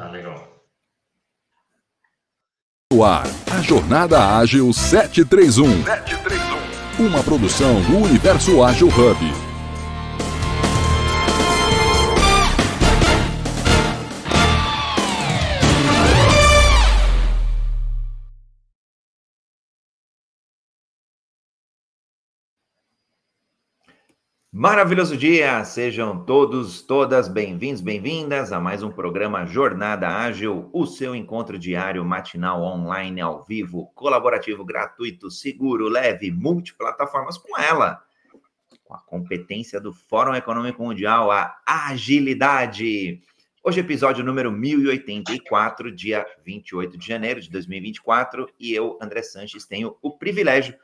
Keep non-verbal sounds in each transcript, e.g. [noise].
Tá legal. No ar, a Jornada Ágil 731. 731. Uma produção do Universo Ágil Hub. Maravilhoso dia! Sejam todos, todas bem-vindos, bem-vindas a mais um programa Jornada Ágil, o seu encontro diário, matinal, online, ao vivo, colaborativo, gratuito, seguro, leve, multiplataformas com ela, com a competência do Fórum Econômico Mundial, a agilidade. Hoje, episódio número 1084, dia 28 de janeiro de 2024, e eu, André Sanches, tenho o privilégio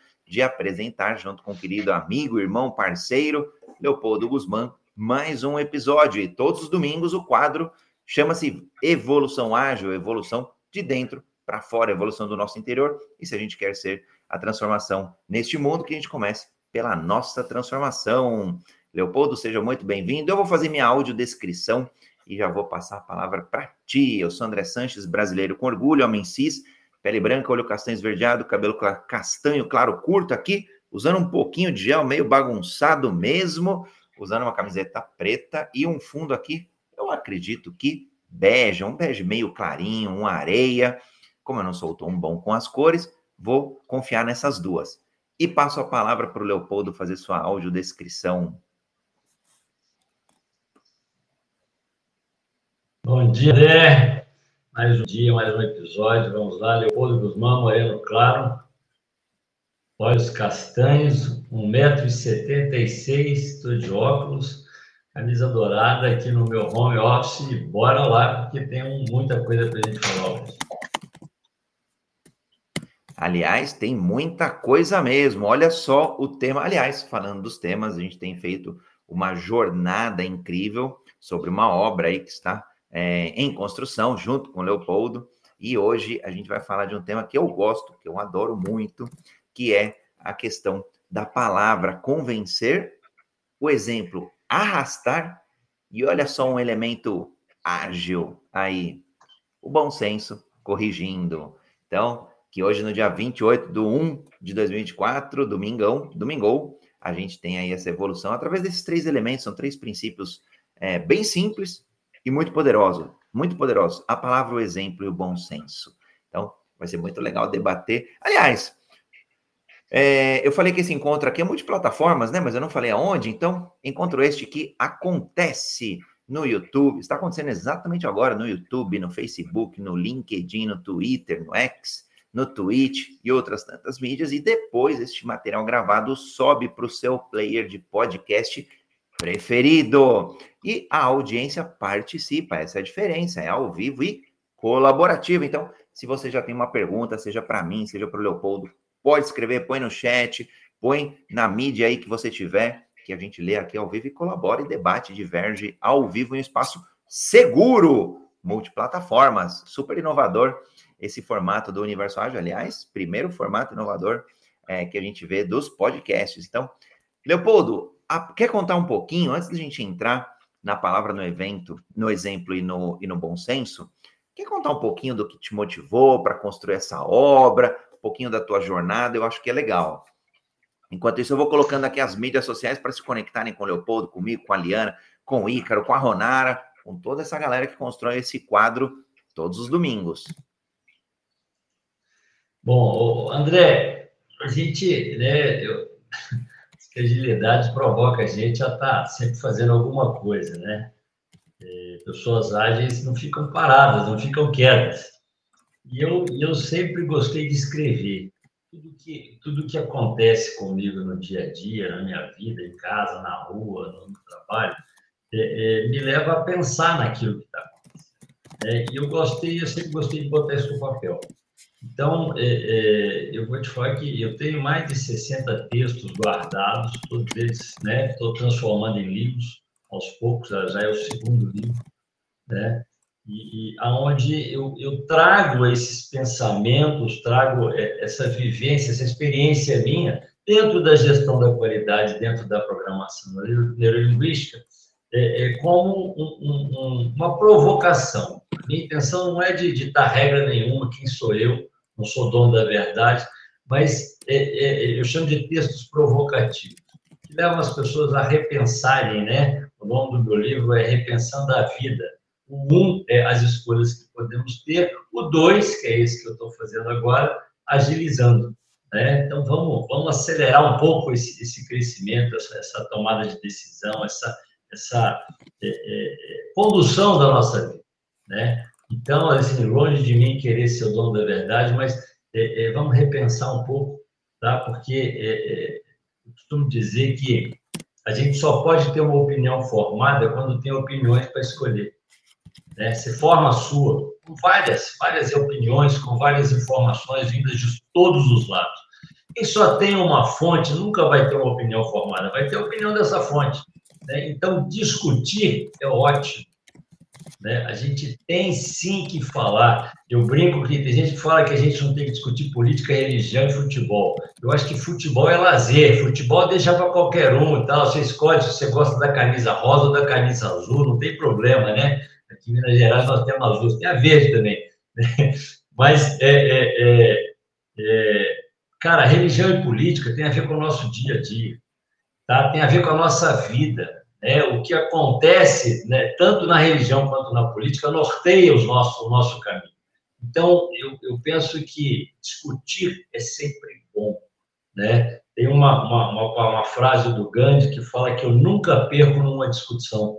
apresentar, junto com o querido amigo, irmão, parceiro, Leopoldo Guzmán, mais um episódio. E todos os domingos o quadro chama-se Evolução Ágil, evolução de dentro para fora, evolução do nosso interior. E se a gente quer ser a transformação neste mundo, que a gente comece pela nossa transformação. Leopoldo, seja muito bem-vindo. Eu vou fazer minha audiodescrição e já vou passar a palavra para ti. Eu sou André Sanches, brasileiro com orgulho, homem cis, pele branca, olho castanho esverdeado, cabelo castanho claro curto aqui, usando um pouquinho de gel, meio bagunçado mesmo, usando uma camiseta preta e um fundo aqui, eu acredito que bege, um bege meio clarinho, uma areia. Como eu não sou tão bom com as cores, vou confiar nessas duas. E passo a palavra para o Leopoldo fazer sua audiodescrição. Bom dia, André. Mais um dia, mais um episódio. Vamos lá, Leopoldo Guzmão, Moreno Claro olhos castanhos, 1,76m, estou de óculos, camisa dourada aqui no meu home office. Bora lá, porque tem muita coisa para a gente falar hoje. Aliás, tem muita coisa mesmo. Olha só o tema. Aliás, falando dos temas, a gente tem feito uma jornada incrível sobre uma obra aí que está é, em construção junto com o Leopoldo. E hoje a gente vai falar de um tema que eu gosto, que eu adoro muito, que é a questão da palavra convencer, o exemplo arrastar, e olha só um elemento ágil aí, o bom senso corrigindo. Então, que hoje no dia 28 de 1 de 2024, domingão, domingou, a gente tem aí essa evolução através desses três elementos, são três princípios é, bem simples e muito poderosos, muito poderosos. A palavra, o exemplo e o bom senso. Então, vai ser muito legal debater. Aliás, é, eu falei que esse encontro aqui é multiplataformas, né? Mas eu não falei aonde. Então, encontro este que acontece no YouTube. Está acontecendo exatamente agora no YouTube, no Facebook, no LinkedIn, no Twitter, no X, no Twitch e outras tantas mídias. E depois este material gravado sobe para o seu player de podcast preferido. E a audiência participa. Essa é a diferença. É ao vivo e colaborativo. Então, se você já tem uma pergunta, seja para mim, seja para o Leopoldo, Pode escrever, põe no chat, põe na mídia aí que você tiver, que a gente lê aqui ao vivo e colabora e debate, diverge ao vivo em um espaço seguro, multiplataformas, super inovador esse formato do Universo Ágil, aliás, primeiro formato inovador é, que a gente vê dos podcasts. Então, Leopoldo, a, quer contar um pouquinho, antes da gente entrar na palavra no evento, no exemplo e no, e no bom senso, quer contar um pouquinho do que te motivou para construir essa obra, pouquinho da tua jornada, eu acho que é legal. Enquanto isso, eu vou colocando aqui as mídias sociais para se conectarem com o Leopoldo, comigo, com a Liana, com o Ícaro, com a Ronara, com toda essa galera que constrói esse quadro todos os domingos. Bom, André, a gente, né, eu, a agilidade provoca a gente a estar tá sempre fazendo alguma coisa, né? É, pessoas ágeis não ficam paradas, não ficam quietas. E eu, eu sempre gostei de escrever. Tudo que, tudo que acontece comigo no dia a dia, na minha vida, em casa, na rua, no trabalho, é, é, me leva a pensar naquilo que está acontecendo. É, e eu gostei, eu sempre gostei de botar isso no papel. Então, é, é, eu vou te falar que eu tenho mais de 60 textos guardados, todos eles, né? Estou transformando em livros, aos poucos, já é o segundo livro, né? e, e aonde eu, eu trago esses pensamentos, trago é, essa vivência, essa experiência minha dentro da gestão da qualidade, dentro da programação neurolinguística, é, é como um, um, uma provocação. minha intenção não é de ditar regra nenhuma, quem sou eu, não sou dono da verdade, mas é, é, eu chamo de textos provocativos, que levam as pessoas a repensarem, né? O nome do meu livro é Repensando a Vida. O um é as escolhas que podemos ter, o dois, que é esse que eu estou fazendo agora, agilizando. Né? Então, vamos, vamos acelerar um pouco esse, esse crescimento, essa, essa tomada de decisão, essa, essa é, é, é condução da nossa vida. Né? Então, assim, longe de mim querer ser o dono da verdade, mas é, é, vamos repensar um pouco, tá? porque é, eu costumo dizer que a gente só pode ter uma opinião formada quando tem opiniões para escolher. Né? Você forma a sua, com várias, várias opiniões, com várias informações vindas de todos os lados. Quem só tem uma fonte nunca vai ter uma opinião formada, vai ter a opinião dessa fonte. Né? Então, discutir é ótimo. Né? A gente tem sim que falar. Eu brinco que tem gente que fala que a gente não tem que discutir política, religião e futebol. Eu acho que futebol é lazer, futebol deixa para qualquer um e tal. Você escolhe se você gosta da camisa rosa ou da camisa azul, não tem problema, né? Aqui em Minas Gerais nós temos azul, tem a verde também. Né? Mas, é, é, é, é, cara, religião e política tem a ver com o nosso dia a dia, tá? tem a ver com a nossa vida. Né? O que acontece, né, tanto na religião quanto na política, norteia os nossos, o nosso caminho. Então, eu, eu penso que discutir é sempre bom. Né? Tem uma, uma, uma, uma frase do Gandhi que fala que eu nunca perco numa discussão.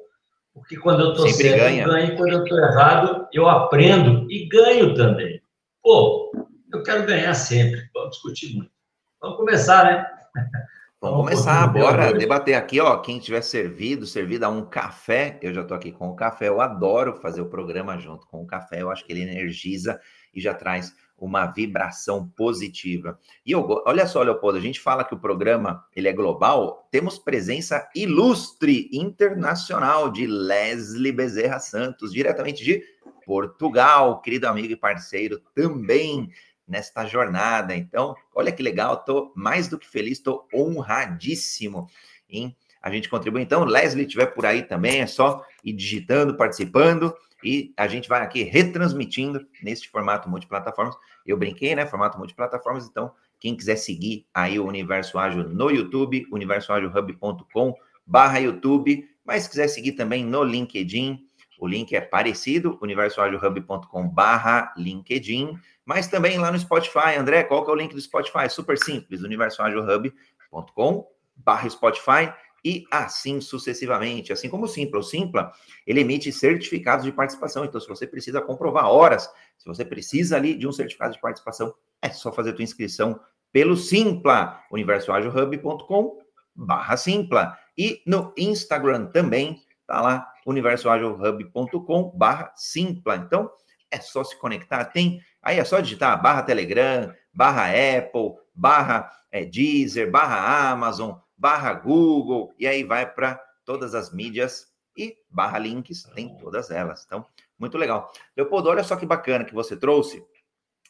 Porque quando eu estou certo, ganha. eu ganho, quando eu estou errado, eu aprendo e ganho também. Pô, eu quero ganhar sempre. Vamos discutir muito. Vamos começar, né? [laughs] Vamos começar, bora debater aqui, ó. Quem tiver servido, servido a um café, eu já estou aqui com o café. Eu adoro fazer o programa junto com o café. Eu acho que ele energiza e já traz uma vibração positiva. E eu, olha só, Leopoldo, a gente fala que o programa ele é global, temos presença ilustre internacional de Leslie Bezerra Santos, diretamente de Portugal, querido amigo e parceiro também nesta jornada. Então, olha que legal, estou mais do que feliz, estou honradíssimo em a gente contribuir. Então, Leslie estiver por aí também, é só ir digitando, participando e a gente vai aqui retransmitindo neste formato multiplataformas. Eu brinquei, né? Formato multiplataformas, então quem quiser seguir aí o Universo Ágil no YouTube, universoagilhub.com barra YouTube, mas se quiser seguir também no LinkedIn, o link é parecido, universoagilhub.com barra LinkedIn, mas também lá no Spotify. André, qual que é o link do Spotify? Super simples, universoagilhub.com barra Spotify e assim sucessivamente. Assim como o Simpla. O Simpla, ele emite certificados de participação. Então, se você precisa comprovar horas, se você precisa ali de um certificado de participação, é só fazer a tua inscrição pelo Simpla, universoagilhub.com barra Simpla. E no Instagram também, tá lá, universoagilhub.com barra Simpla. Então, é só se conectar. Tem, aí é só digitar barra Telegram, barra Apple, barra é, Deezer, barra Amazon, barra Google, e aí vai para todas as mídias e barra links, tem todas elas. Então, muito legal. Leopoldo, olha só que bacana que você trouxe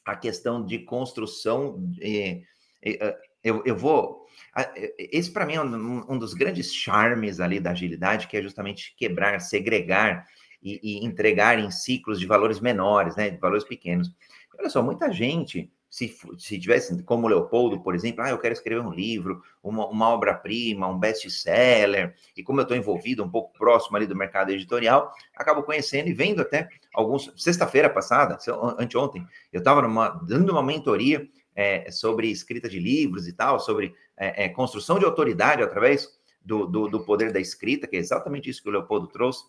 a questão de construção. Eh, eu, eu vou. Esse, para mim, é um, um, dos grandes charmes ali da agilidade, que é justamente quebrar, segregar e, e entregar em ciclos de valores menores, né, de valores pequenos. Olha só, muita gente se, se tivesse, como Leopoldo, por exemplo, ah, eu quero escrever um livro, uma, uma obra-prima, um best-seller, e como eu estou envolvido um pouco próximo ali do mercado editorial, acabo conhecendo e vendo até alguns. Sexta-feira passada, anteontem, eu estava dando uma mentoria é, sobre escrita de livros e tal, sobre é, é, construção de autoridade através do, do, do poder da escrita, que é exatamente isso que o Leopoldo trouxe.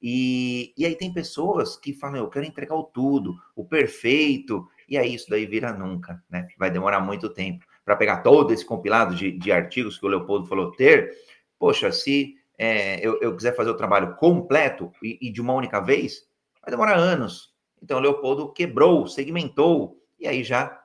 E, e aí tem pessoas que falam, eu quero entregar o tudo, o perfeito, e aí isso daí vira nunca, né? Vai demorar muito tempo para pegar todo esse compilado de, de artigos que o Leopoldo falou ter. Poxa, se é, eu, eu, quiser fazer o trabalho completo e, e, de uma única vez, vai demorar anos. Então, o Leopoldo quebrou, segmentou, e aí já,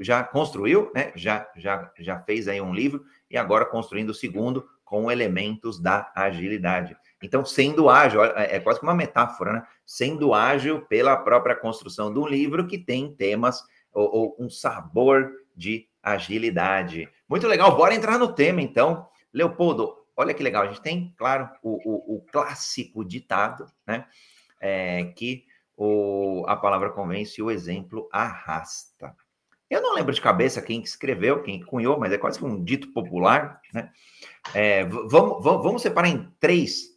já construiu, né? Já, já, já fez aí um livro, e agora construindo o segundo com elementos da agilidade. Então, sendo ágil, é, é quase que uma metáfora, né? Sendo ágil pela própria construção de um livro que tem temas ou, ou um sabor de agilidade. Muito legal, bora entrar no tema então. Leopoldo, olha que legal, a gente tem, claro, o, o, o clássico ditado, né? É, que o, a palavra convence, o exemplo arrasta. Eu não lembro de cabeça quem escreveu, quem cunhou, mas é quase que um dito popular, né? É, vamos, vamos, vamos, separar em três,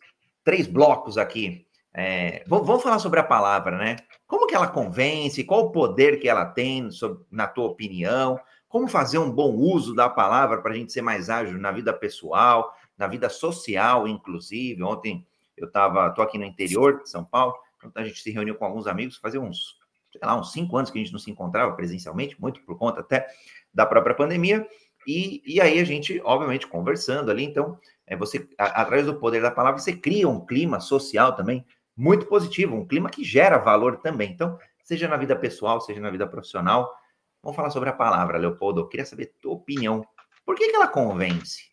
três blocos aqui. É, vamos, falar sobre a palavra, né? Como que ela convence? Qual o poder que ela tem, na tua opinião? Como fazer um bom uso da palavra para a gente ser mais ágil na vida pessoal, na vida social, inclusive. Ontem eu estava, estou aqui no interior de São Paulo, então a gente se reuniu com alguns amigos, fazia uns, sei lá, uns cinco anos que a gente não se encontrava presencialmente, muito por conta até da própria pandemia. E, e aí a gente, obviamente, conversando ali, então, é, você, a, através do poder da palavra, você cria um clima social também muito positivo, um clima que gera valor também. Então, seja na vida pessoal, seja na vida profissional, vamos falar sobre a palavra, Leopoldo. Eu queria saber tua opinião. Por que, que ela convence?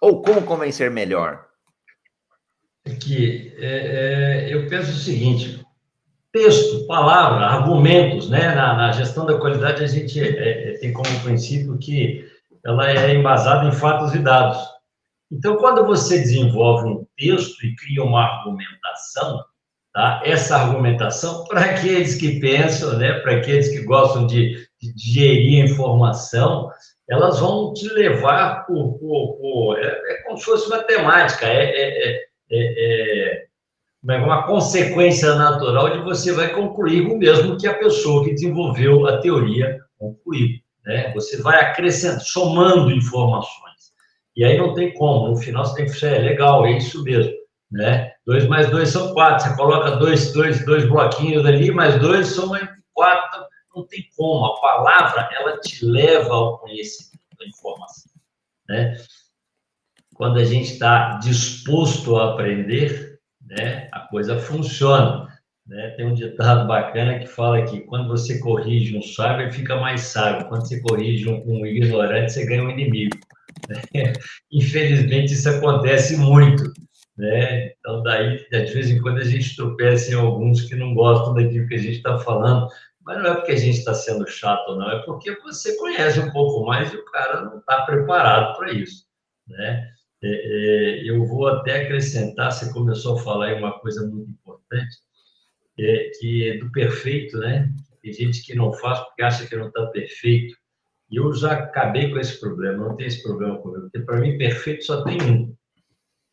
Ou como convencer melhor? Que é, é, eu penso o seguinte: texto, palavra, argumentos, né? Na, na gestão da qualidade a gente é, é tem como princípio que ela é embasada em fatos e dados. Então, quando você desenvolve um texto e cria uma argumentação, tá? Essa argumentação para aqueles que pensam, né? Para aqueles que gostam de, de digerir informação, elas vão te levar por. por, por é, é, como se fosse matemática, é, é, é, é, é uma consequência natural de você vai concluir o mesmo que a pessoa que desenvolveu a teoria concluiu. Né? Você vai acrescentando, somando informações. E aí não tem como, no final você tem que ser é legal, é isso mesmo. Né? Dois mais dois são quatro. Você coloca dois, dois, dois bloquinhos ali, mais dois são quatro não tem como. A palavra, ela te leva ao conhecimento da informação, né? Quando a gente está disposto a aprender, né, a coisa funciona. Né? Tem um ditado bacana que fala que quando você corrige um sábio, ele fica mais sábio. Quando você corrige um, um ignorante, você ganha um inimigo. [laughs] Infelizmente, isso acontece muito. Né? Então, daí, de vez em quando, a gente tropeça em alguns que não gostam daquilo que a gente está falando, mas não é porque a gente está sendo chato não, é porque você conhece um pouco mais e o cara não está preparado para isso, né? É, é, eu vou até acrescentar, você começou a falar aí uma coisa muito importante, é, que é do perfeito, né? Tem gente que não faz porque acha que não está perfeito. E eu já acabei com esse problema, não tem esse problema comigo, porque para mim perfeito só tem um,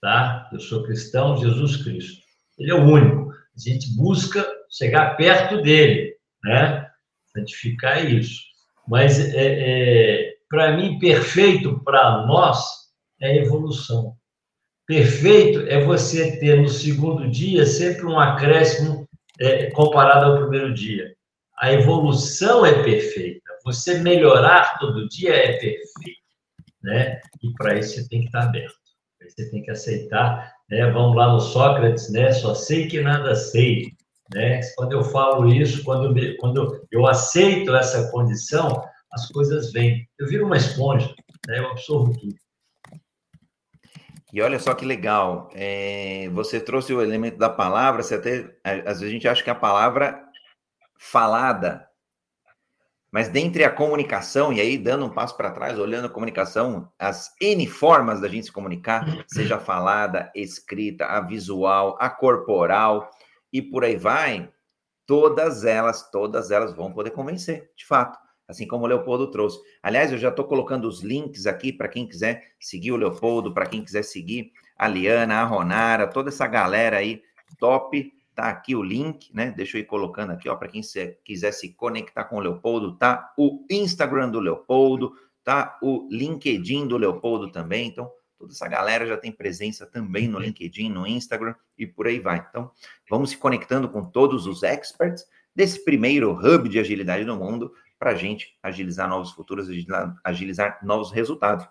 tá? Eu sou cristão, Jesus Cristo. Ele é o único. A gente busca chegar perto dele, né? Santificar isso. Mas, é, é para mim, perfeito para nós é evolução. Perfeito é você ter no segundo dia sempre um acréscimo é, comparado ao primeiro dia. A evolução é perfeita. Você melhorar todo dia é perfeito, né? E para isso você tem que estar aberto. Você tem que aceitar, né? Vamos lá no Sócrates, né? Só sei que nada sei. Né? Quando eu falo isso, quando, eu, quando eu aceito essa condição, as coisas vêm. Eu viro uma esponja, né? eu absorvo tudo. E olha só que legal, é, você trouxe o elemento da palavra, você até, às vezes a gente acha que a palavra falada, mas dentre a comunicação, e aí dando um passo para trás, olhando a comunicação, as N formas da gente se comunicar, seja falada, escrita, a visual, a corporal, e por aí vai, todas elas, todas elas vão poder convencer, de fato. Assim como o Leopoldo trouxe. Aliás, eu já estou colocando os links aqui para quem quiser seguir o Leopoldo, para quem quiser seguir a Liana, a Ronara, toda essa galera aí top. Tá aqui o link, né? Deixa eu ir colocando aqui, ó, para quem quiser se conectar com o Leopoldo, tá? O Instagram do Leopoldo, tá? O LinkedIn do Leopoldo também. Então, Toda essa galera já tem presença também no LinkedIn, no Instagram e por aí vai. Então, vamos se conectando com todos os experts desse primeiro hub de agilidade no mundo para a gente agilizar novos futuros, agilizar, agilizar novos resultados.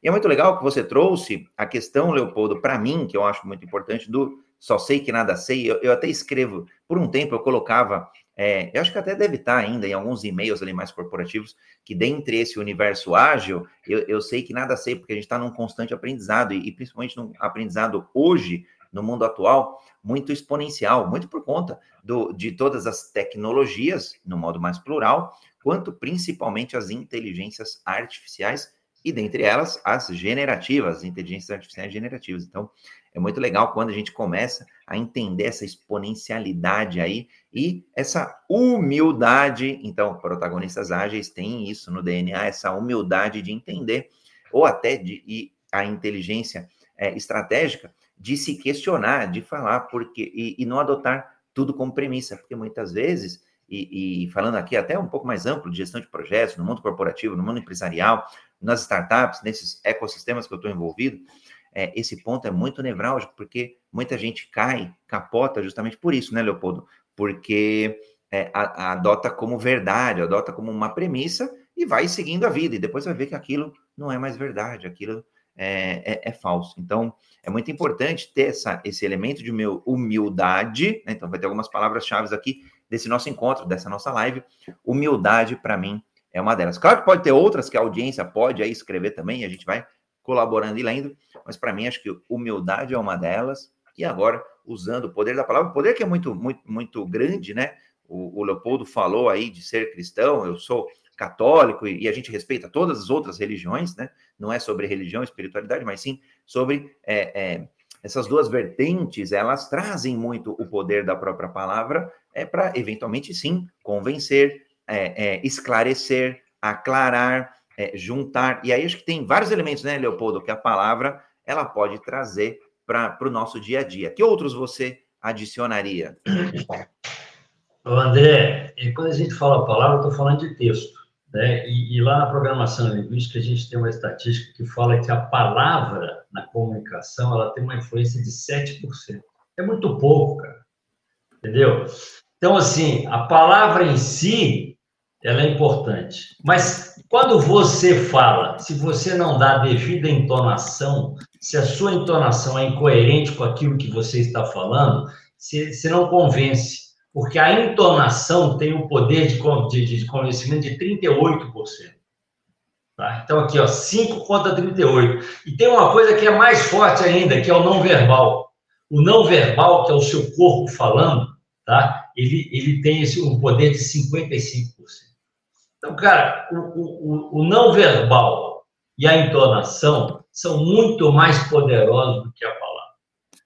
E é muito legal que você trouxe a questão, Leopoldo, para mim, que eu acho muito importante, do só sei que nada sei. Eu, eu até escrevo, por um tempo eu colocava é, eu acho que até deve estar ainda em alguns e-mails ali mais corporativos, que dentre esse universo ágil, eu, eu sei que nada sei, porque a gente está num constante aprendizado, e, e principalmente num aprendizado hoje, no mundo atual, muito exponencial, muito por conta do, de todas as tecnologias, no modo mais plural, quanto principalmente as inteligências artificiais e dentre elas as generativas, as inteligências artificiais generativas. Então, é muito legal quando a gente começa a entender essa exponencialidade aí e essa humildade. Então, protagonistas ágeis têm isso no DNA, essa humildade de entender, ou até de e a inteligência é, estratégica de se questionar, de falar, porque e, e, não adotar tudo como premissa, porque muitas vezes, e, e falando aqui até um pouco mais amplo de gestão de projetos, no mundo corporativo, no mundo empresarial, nas startups, nesses ecossistemas que eu estou envolvido, é, esse ponto é muito nevrálgico, porque muita gente cai, capota justamente por isso, né, Leopoldo? Porque é, a, a adota como verdade, adota como uma premissa e vai seguindo a vida, e depois vai ver que aquilo não é mais verdade, aquilo é, é, é falso. Então, é muito importante ter essa, esse elemento de humildade, né? então vai ter algumas palavras-chave aqui desse nosso encontro, dessa nossa live. Humildade, para mim, é uma delas. Claro que pode ter outras que a audiência pode aí escrever também, a gente vai colaborando e lendo, mas para mim acho que humildade é uma delas. E agora, usando o poder da palavra, o poder que é muito, muito, muito grande, né? O, o Leopoldo falou aí de ser cristão, eu sou católico e, e, a gente respeita todas as outras religiões, né? Não é sobre religião e espiritualidade, mas sim sobre é, é, essas duas vertentes, elas trazem muito o poder da própria palavra é para, eventualmente, sim, convencer, é, é, esclarecer, aclarar, é, juntar. E aí acho que tem vários elementos, né, Leopoldo, que a palavra ela pode trazer para o nosso dia a dia. Que outros você adicionaria? André, quando a gente fala palavra, eu estou falando de texto. Né? E, e, lá na programação linguística, a gente tem uma estatística que fala que a palavra na comunicação ela tem uma influência de 7%. É muito pouco, cara. Entendeu? Então, assim, a palavra em si, ela é importante. Mas quando você fala, se você não dá a devida entonação, se a sua entonação é incoerente com aquilo que você está falando, você, não convence. Porque a entonação tem o um poder de, de, de convencimento de 38%. Tá? Então, aqui, ó, 5 contra 38. E tem uma coisa que é mais forte ainda, que é o não verbal. O não verbal, que é o seu corpo falando, tá? ele, ele tem esse, um poder de 55%. Então, cara, o, o, o não verbal e a entonação são muito mais poderosos do que a palavra.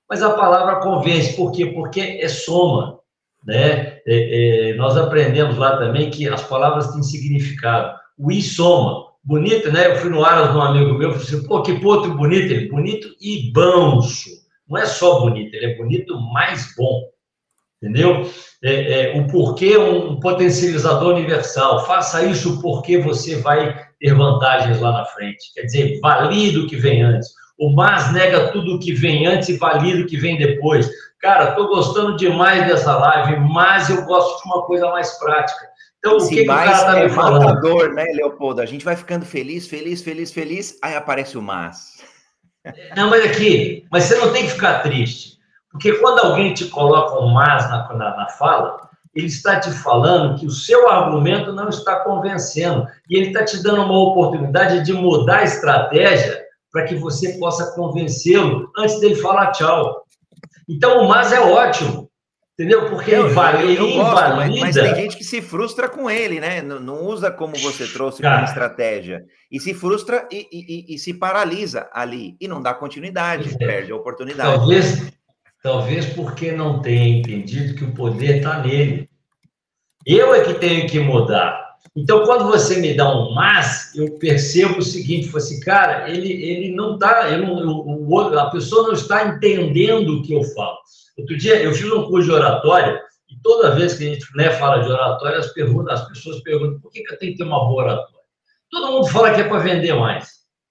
Mas a palavra convence, por quê? Porque é soma. Né? É, é, nós aprendemos lá também que as palavras têm significado. O i soma. Bonito, né? Eu fui no Aras de um amigo meu, falei assim, pô, que potro bonito. Ele, bonito e banço. Não é só bonito, ele é bonito mais bom. Entendeu? É, é, o porquê um potencializador universal. Faça isso porque você vai ter vantagens lá na frente. Quer dizer, valida o que vem antes. O mas nega tudo o que vem antes e valida o que vem depois. Cara, estou gostando demais dessa live, mas eu gosto de uma coisa mais prática. Então, Esse o que, que o cara está é me falando? Matador, né, Leopoldo? A gente vai ficando feliz, feliz, feliz, feliz, aí aparece o mas. Não, mas aqui, mas você não tem que ficar triste. Porque quando alguém te coloca um mas na, na, na fala, ele está te falando que o seu argumento não está convencendo. E ele está te dando uma oportunidade de mudar a estratégia para que você possa convencê-lo antes dele falar tchau. Então, o mas é ótimo. Entendeu? Porque eu, ele, vale, eu, eu gosto, invalida... Mas, mas, tem gente que se frustra com ele, né? Não, não usa como você trouxe Cara, como estratégia. E se frustra e, e, e, se paralisa ali. E não dá continuidade, é. perde a oportunidade. Talvez, Talvez porque não tenha entendido que o poder está nele. Eu é que tenho que mudar. Então, quando você me dá um mas, eu percebo o seguinte: assim, cara, ele, ele não está, a pessoa não está entendendo o que eu falo. Outro dia, eu fiz um curso de oratória, e toda vez que a gente né, fala de oratória, as, perguntas, as pessoas perguntam por que, que eu tenho que ter uma boa oratória? Todo mundo fala que é para vender mais.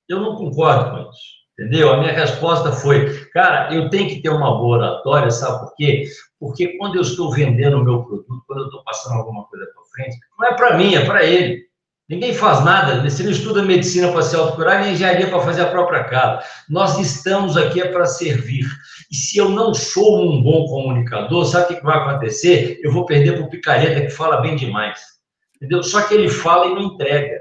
Eu não concordo com isso. Entendeu? A minha resposta foi, cara, eu tenho que ter uma boa oratória, sabe por quê? Porque quando eu estou vendendo o meu produto, quando eu estou passando alguma coisa para frente, não é para mim, é para ele. Ninguém faz nada, você não estuda medicina para se autocurar, nem engenharia para fazer a própria casa. Nós estamos aqui é para servir. E se eu não sou um bom comunicador, sabe o que vai acontecer? Eu vou perder para o picareta que fala bem demais. Entendeu? Só que ele fala e não entrega.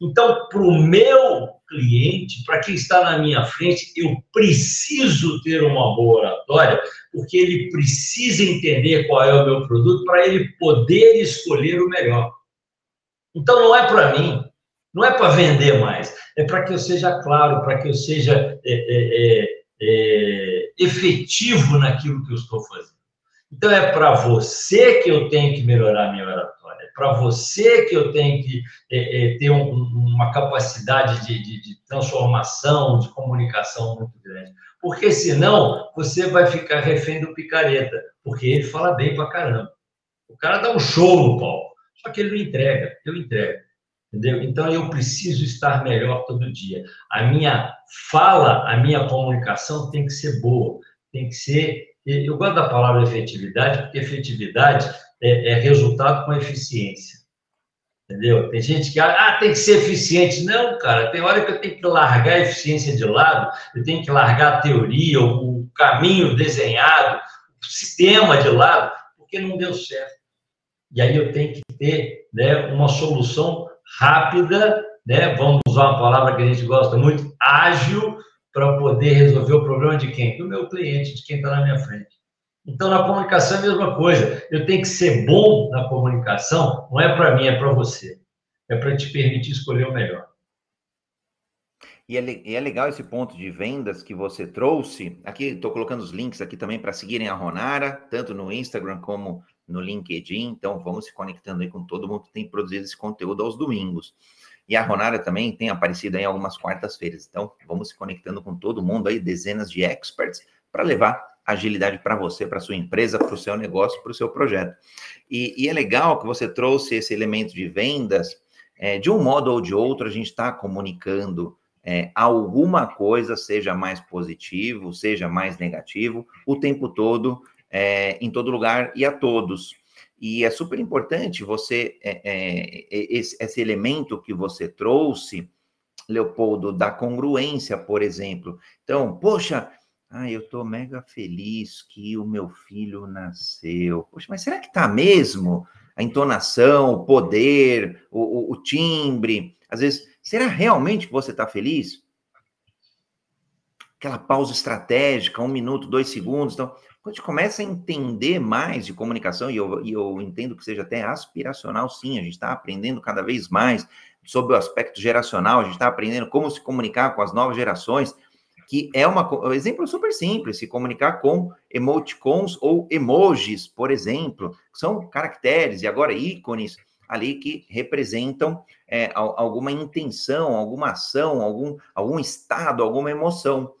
Então, para o meu cliente, para quem está na minha frente, eu preciso ter uma boa oratória, porque ele precisa entender qual é o meu produto para ele poder escolher o melhor. Então não é para mim, não é para vender mais, é para que eu seja claro, para que eu seja é, é, é, é, efetivo naquilo que eu estou fazendo. Então, é para você que eu tenho que melhorar a minha oratória, é para você que eu tenho que é, é, ter um, uma capacidade de, de, de, transformação, de comunicação muito grande. Porque senão você vai ficar refém do picareta, porque ele fala bem pra caramba. O cara dá um show no palco, só que ele não entrega, eu entrego. Entendeu? Então eu preciso estar melhor todo dia. A minha fala, a minha comunicação tem que ser boa, tem que ser eu gosto da palavra efetividade, porque efetividade é, é resultado com eficiência. Entendeu? Tem gente que, ah, tem que ser eficiente. Não, cara, tem hora que eu tenho que largar a eficiência de lado, eu tenho que largar a teoria, o caminho desenhado, o sistema de lado, porque não deu certo. E aí eu tenho que ter né, uma solução rápida, né, vamos usar uma palavra que a gente gosta muito, ágil, para poder resolver o problema de quem? Do meu cliente, de quem está na minha frente. Então, na comunicação é a mesma coisa. Eu tenho que ser bom na comunicação, não é para mim, é para você. É para te permitir escolher o melhor. E é, e é, legal esse ponto de vendas que você trouxe. Aqui estou colocando os links aqui também para seguirem a Ronara, tanto no Instagram como no LinkedIn. Então vamos se conectando aí com todo mundo que tem produzido esse conteúdo aos domingos. E a Ronara também tem aparecido em algumas quartas-feiras. Então, vamos se conectando com todo mundo aí, dezenas de experts, para levar agilidade para você, para sua empresa, para o seu negócio, para o seu projeto. E, e, é legal que você trouxe esse elemento de vendas. É, de um modo ou de outro, a gente está comunicando é, alguma coisa, seja mais positivo, seja mais negativo, o tempo todo, é, em todo lugar e a todos. E é super importante você, é, é, esse, esse, elemento que você trouxe, Leopoldo, da congruência, por exemplo. Então, poxa, ah, eu estou mega feliz que o meu filho nasceu. Poxa, mas será que está mesmo? A entonação, o poder, o, o, o timbre. Às vezes, será realmente que você está feliz? Aquela pausa estratégica, um minuto, dois segundos. Então, quando a gente começa a entender mais de comunicação, e eu, e eu entendo que seja até aspiracional, sim, a gente está aprendendo cada vez mais sobre o aspecto geracional, a gente está aprendendo como se comunicar com as novas gerações, que é uma, um exemplo super simples, se comunicar com emoticons ou emojis, por exemplo, que são caracteres e agora ícones ali que representam é, alguma intenção, alguma ação, algum, algum estado, alguma emoção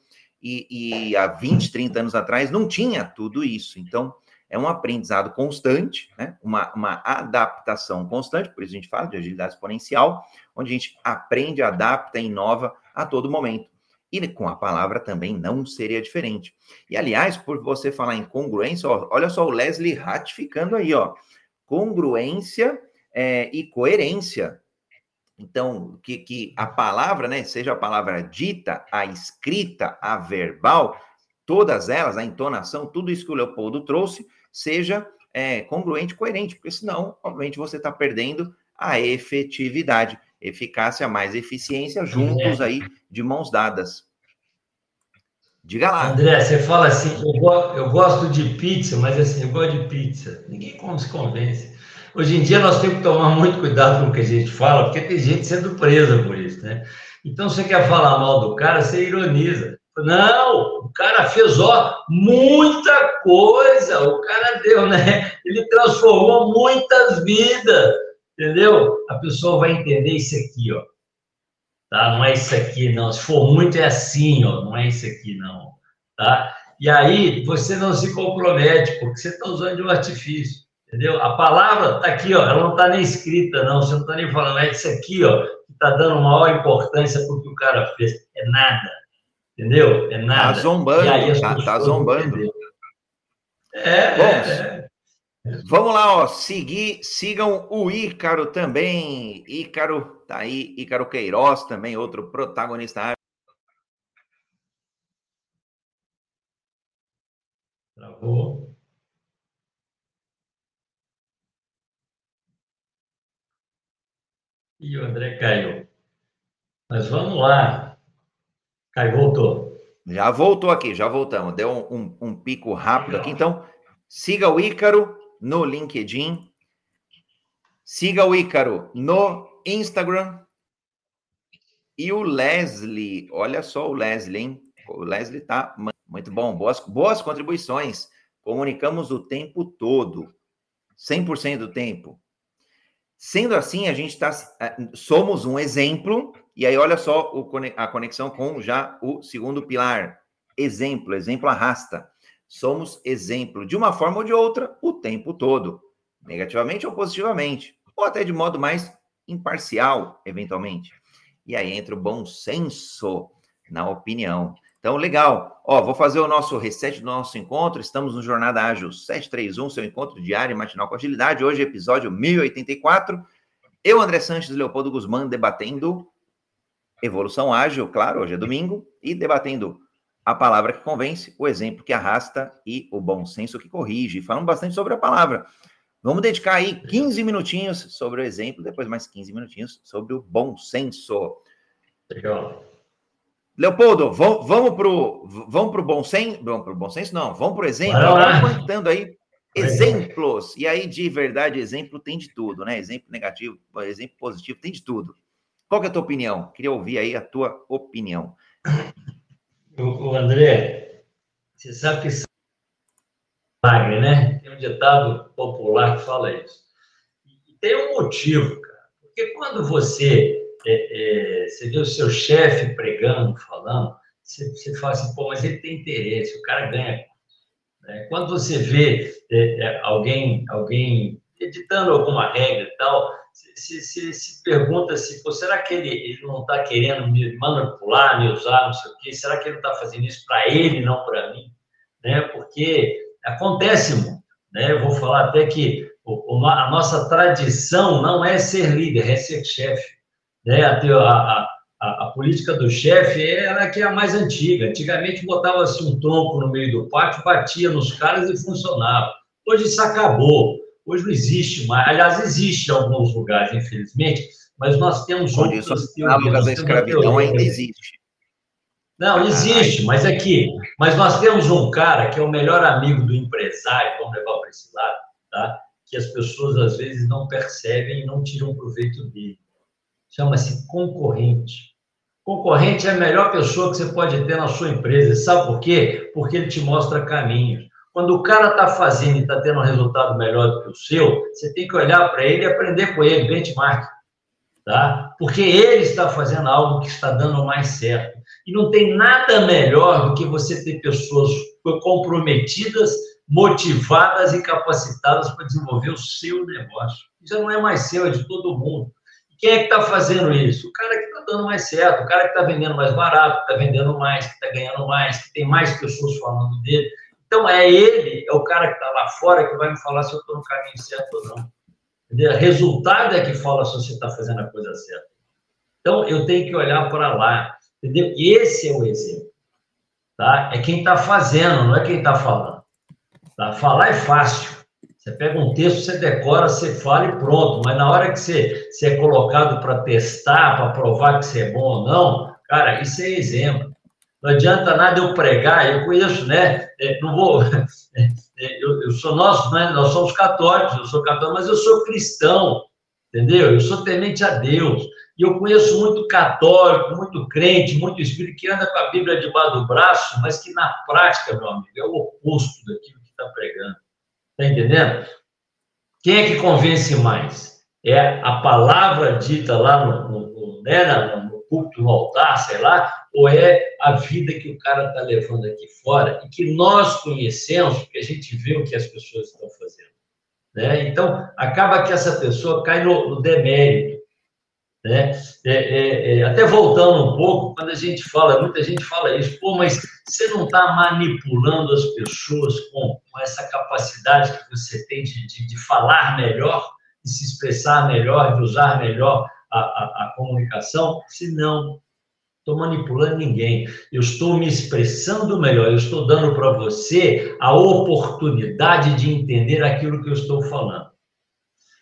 e, e há 20, 30 anos atrás não tinha tudo isso. Então, é um aprendizado constante, né? uma, uma adaptação constante, por isso a gente fala de agilidade exponencial, onde a gente aprende, adapta, inova a todo momento. E com a palavra também não seria diferente. E, aliás, por você falar em congruência, ó, olha só o Leslie ratificando aí, ó. Congruência é, e coerência. Então, que, que a palavra, né, seja a palavra dita, a escrita, a verbal, todas elas, a entonação, tudo isso que o Leopoldo trouxe, seja é, congruente, coerente, porque senão, obviamente, você está perdendo a efetividade, eficácia mais eficiência juntos aí, de mãos dadas. Diga lá. André, você fala assim, eu, eu gosto de pizza, mas assim, eu gosto de pizza. Ninguém como se convence. Hoje em dia nós temos que tomar muito cuidado com o que a gente fala, porque tem gente sendo presa por isso, né? Então, você quer falar mal do cara, você ironiza. Não, o cara fez, ó, muita coisa, o cara deu, né? Ele transformou muitas vidas, entendeu? A pessoa vai entender isso aqui, ó. Tá? Não é isso aqui, não. Se for muito, é assim, ó. Não é isso aqui, não. Tá? E aí, você não se compromete, porque você está usando de um artifício. Entendeu? A palavra está aqui, ó, ela não está nem escrita, não. Você não está nem falando, é isso aqui, ó, que está dando maior importância para o que o cara fez. É nada. Entendeu? É nada. Está zombando, tá, tá zombando. É, Bom, é, é. Vamos lá, ó. Seguir, sigam o Ícaro também. Ícaro, tá aí. Ícaro Queiroz também, outro protagonista. Travou. E o André caiu. Mas vamos lá. Caiu, voltou. Já voltou aqui, já voltamos. Deu um, um, um pico rápido aqui. Então, siga o Ícaro no LinkedIn. Siga o Ícaro no Instagram. E o Leslie, olha só o Leslie, hein? O Leslie tá muito bom, boas, boas contribuições. Comunicamos o tempo todo, 100% do tempo. Sendo assim, a gente está. Somos um exemplo, e aí olha só o, a conexão com já o segundo pilar. Exemplo, exemplo arrasta. Somos exemplo de uma forma ou de outra o tempo todo, negativamente ou positivamente, ou até de modo mais imparcial, eventualmente. E aí entra o bom senso na opinião. Então, legal. Ó, vou fazer o nosso reset do nosso encontro. Estamos no Jornada Ágil 731, seu encontro diário e matinal com agilidade. Hoje, episódio 1084. Eu, André Sanches e Leopoldo Guzmán, debatendo evolução ágil, claro, hoje é domingo, e debatendo a palavra que convence, o exemplo que arrasta e o bom senso que corrige. Falando bastante sobre a palavra. Vamos dedicar aí 15 minutinhos sobre o exemplo, depois mais 15 minutinhos sobre o bom senso. Legal. Leopoldo, vamos para o vamos pro bom senso? Vamos para o bom senso? Não, vamos para o exemplo. Vamos contando aí exemplos. E aí, de verdade, exemplo tem de tudo, né? Exemplo negativo, exemplo positivo, tem de tudo. Qual é a tua opinião? Queria ouvir aí a tua opinião. O, André, você sabe que milagre, né? Tem um ditado popular que fala isso. E tem um motivo, cara. Porque quando você é, é, você vê o seu chefe pregando, falando, você, você fala assim, pô, mas ele tem interesse, o cara ganha. Né? Quando você vê é, é alguém, alguém editando alguma regra e tal, se, se, pergunta se, pô, será que ele, ele não está querendo me manipular, me usar, não sei o quê? Será que ele está fazendo isso para ele, não para mim? Né? Porque acontece muito. Né? Eu vou falar até que a nossa tradição não é ser líder, é ser chefe. Né? A, a, a, a política do chefe era que é a mais antiga. Antigamente botava-se um tronco no meio do pátio, batia nos caras e funcionava. Hoje isso acabou. Hoje não existe mais. Aliás, existe em alguns lugares, infelizmente, mas nós temos Onde outras teorias. da escravidão ainda existe. Não, existe, mas aqui, é mas nós temos um cara que é o melhor amigo do empresário, vamos levar para esse lado, tá? Que as pessoas às vezes não percebem e não tiram proveito dele chama-se concorrente. Concorrente é a melhor pessoa que você pode ter na sua empresa. Sabe por quê? Porque ele te mostra caminhos. Quando o cara está fazendo e está tendo um resultado melhor do que o seu, você tem que olhar para ele e aprender com ele, benchmark. Tá? Porque ele está fazendo algo que está dando mais certo. E não tem nada melhor do que você ter pessoas comprometidas, motivadas e capacitadas para desenvolver o seu negócio. Isso não é mais seu, é de todo mundo. Quem é que está fazendo isso? O cara que está dando mais certo, o cara que está vendendo mais barato, que está vendendo mais, que está ganhando mais, que tem mais pessoas falando dele. Então, é ele, é o cara que está lá fora que vai me falar se eu estou no caminho certo ou não. Entendeu? Resultado é que fala se você está fazendo a coisa certa. Então, eu tenho que olhar para lá. Entendeu? Esse é o exemplo. Tá? É quem está fazendo, não é quem está falando. Tá? Falar é fácil. Você pega um texto, você decora, você fala e pronto. Mas na hora que você, você é colocado para testar, para provar que você é bom ou não, cara, isso é exemplo. Não adianta nada eu pregar, eu conheço, né? É, não vou. [laughs] É, eu, eu sou nosso, né? Nós somos católicos, eu sou católico, mas eu sou cristão, entendeu? Eu sou temente a Deus. E eu conheço muito católico, muito crente, muito espírito que anda com a Bíblia debaixo do braço, mas que na prática, meu amigo, é o oposto daquilo que está pregando. Está entendendo? Quem é que convence mais? É a palavra dita lá no, no, no, né, no culto, no altar, sei lá, ou é a vida que o cara está levando aqui fora e que nós conhecemos, porque a gente vê o que as pessoas estão fazendo. Né? Então, acaba que essa pessoa cai no, no demérito. Né? É, é, é, até voltando um pouco, quando a gente fala, muita gente fala isso, pô, mas você não está manipulando as pessoas com, com, essa capacidade que você tem de, de, de, falar melhor, de se expressar melhor, de usar melhor a, a, a comunicação? Se não, estou manipulando ninguém, eu estou me expressando melhor, eu estou dando para você a oportunidade de entender aquilo que eu estou falando.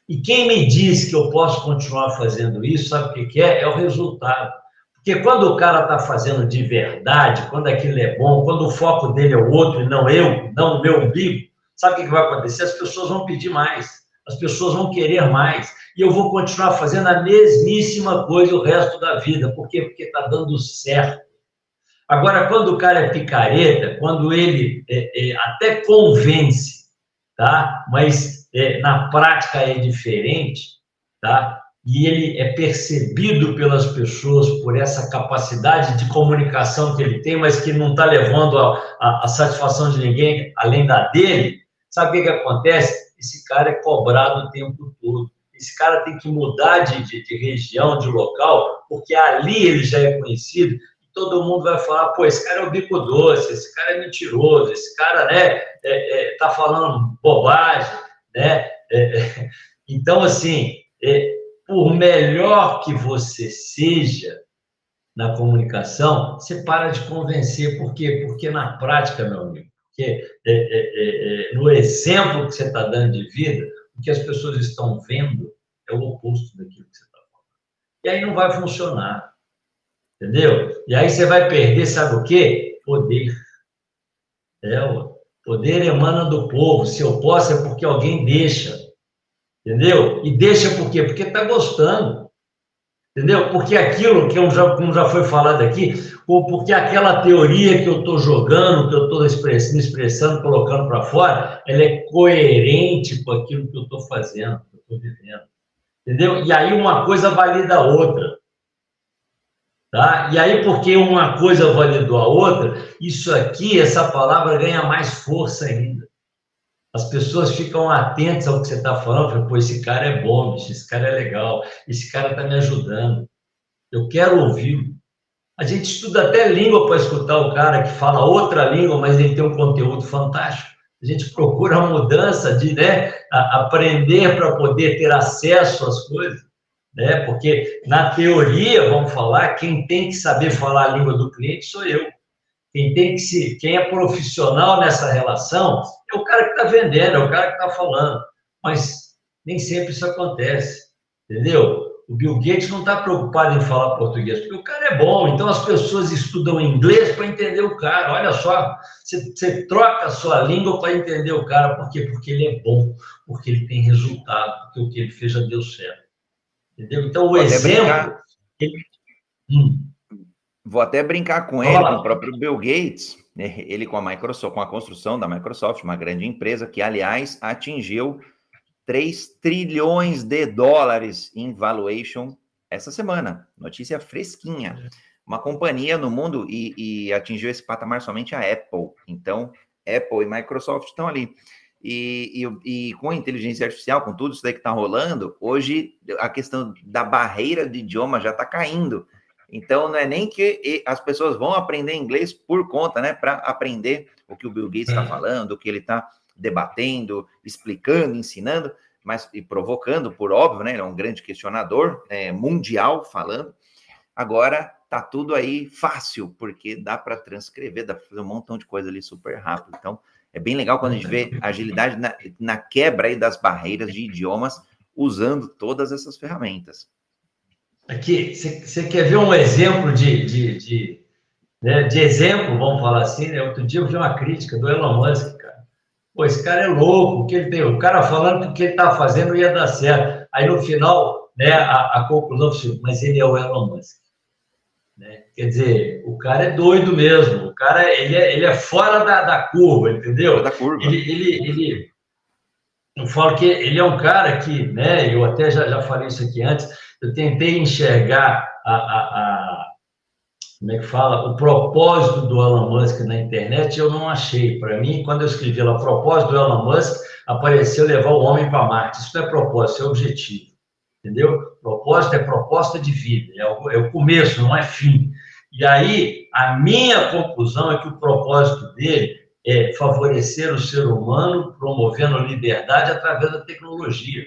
E quem me diz que eu posso continuar fazendo isso, sabe o que é? É o resultado. Porque quando o cara está fazendo de verdade, quando aquilo é bom, quando o foco dele é o outro e não eu, não o meu umbigo, sabe o que vai acontecer? As pessoas vão pedir mais. as pessoas vão querer mais. E eu vou continuar fazendo a mesmíssima coisa o resto da vida. Por quê? Porque está dando certo. Agora, quando o cara é picareta, quando ele é, é, até convence, tá? mas é, na prática é diferente, tá? e ele é percebido pelas pessoas por essa capacidade de comunicação que ele tem, mas que não está levando a, a, a, satisfação de ninguém além da dele, sabe o que, que acontece? Esse cara é cobrado o tempo todo. Esse cara tem que mudar de, de, de região, de local, porque ali ele já é conhecido todo mundo vai falar, pô, esse cara é o bico doce, esse cara é mentiroso, esse cara, né, é, é, tá falando bobagem, né? É, é. então, assim, é, por melhor que você seja na comunicação, você para de convencer. Por quê? Porque na prática, meu amigo, porque é, é, é, no exemplo que você está dando de vida, o que as pessoas estão vendo é o oposto daquilo que você está falando. E aí não vai funcionar. Entendeu? E aí você vai perder, sabe o quê? Poder. É, o poder emana do povo. Se eu posso, é porque alguém deixa. Entendeu? E deixa por quê? Porque está gostando. Entendeu? Porque aquilo que eu já, como já foi falado aqui, ou porque aquela teoria que eu estou jogando, que eu estou me expressando, colocando para fora, ela é coerente com aquilo que eu estou fazendo, que eu estou vivendo. Entendeu? E aí uma coisa valida a outra. Tá? E aí, porque uma coisa validou a outra, isso aqui, essa palavra ganha mais força ainda as pessoas ficam atentas ao que você está falando, falam, pô, esse cara é bom, bicho, esse cara é legal, esse cara está me ajudando, eu quero ouvi-lo. A gente estuda até língua para escutar o cara que fala outra língua, mas ele tem um conteúdo fantástico. A gente procura a mudança de né, aprender para poder ter acesso às coisas. Né? Porque, na teoria, vamos falar, quem tem que saber falar a língua do cliente sou eu. Quem tem que se, quem é profissional nessa relação é o cara que está vendendo, é o cara que está falando. Mas nem sempre isso acontece, entendeu? O Bill Gates não está preocupado em falar português, porque o cara é bom, então as pessoas estudam inglês para entender o cara. Olha só, você, você troca a sua língua para entender o cara, por quê? Porque ele é bom, porque ele tem resultado, porque o que ele fez já deu certo. Entendeu? Então, o Pode exemplo. Ele... Hum. Vou até brincar com ele, com o próprio Bill Gates, né? ele com a Microsoft, com a construção da Microsoft, uma grande empresa que, aliás, atingiu 3 trilhões de dólares em valuation essa semana. Notícia fresquinha. Uma companhia no mundo e, e atingiu esse patamar somente a Apple. Então, Apple e Microsoft estão ali. E, e, e, com a inteligência artificial, com tudo isso daí que está rolando, hoje a questão da barreira de idioma já está caindo. Então, não é nem que as pessoas vão aprender inglês por conta, né? Para aprender o que o Bill Gates está é. falando, o que ele está debatendo, explicando, ensinando, mas e provocando, por óbvio, né? Ele é um grande questionador é, mundial falando. Agora tá tudo aí fácil, porque dá para transcrever, dá para fazer um montão de coisa ali super rápido. Então, é bem legal quando a gente vê agilidade na, na quebra aí das barreiras de idiomas usando todas essas ferramentas. Aqui, você quer ver um exemplo de, de, de, né, de exemplo, vamos falar assim, né? Outro dia eu vi uma crítica do Elon Musk, cara. Pô, esse cara é louco, o que ele tem, o cara falando que o que ele está fazendo ia dar certo. Aí no final, né, a, a conclusão foi, mas ele é o Elon Musk. Né? Quer dizer, o cara é doido mesmo, o cara ele é, ele é fora da, da curva, entendeu? Da curva. Ele, ele, ele, eu falo que ele é um cara que, né, eu até já, já falei isso aqui antes, eu tentei enxergar a, a, a, como é que fala, o propósito do Elon Musk na internet, eu não achei. Para mim, quando eu escrevi lá, o propósito do Elon Musk, apareceu levar o homem para Marte. Isso não é propósito, é objetivo. Entendeu? Propósito é proposta de vida, é o, é o começo, não é fim. E aí, a minha conclusão é que o propósito dele é favorecer o ser humano, promovendo a liberdade através da tecnologia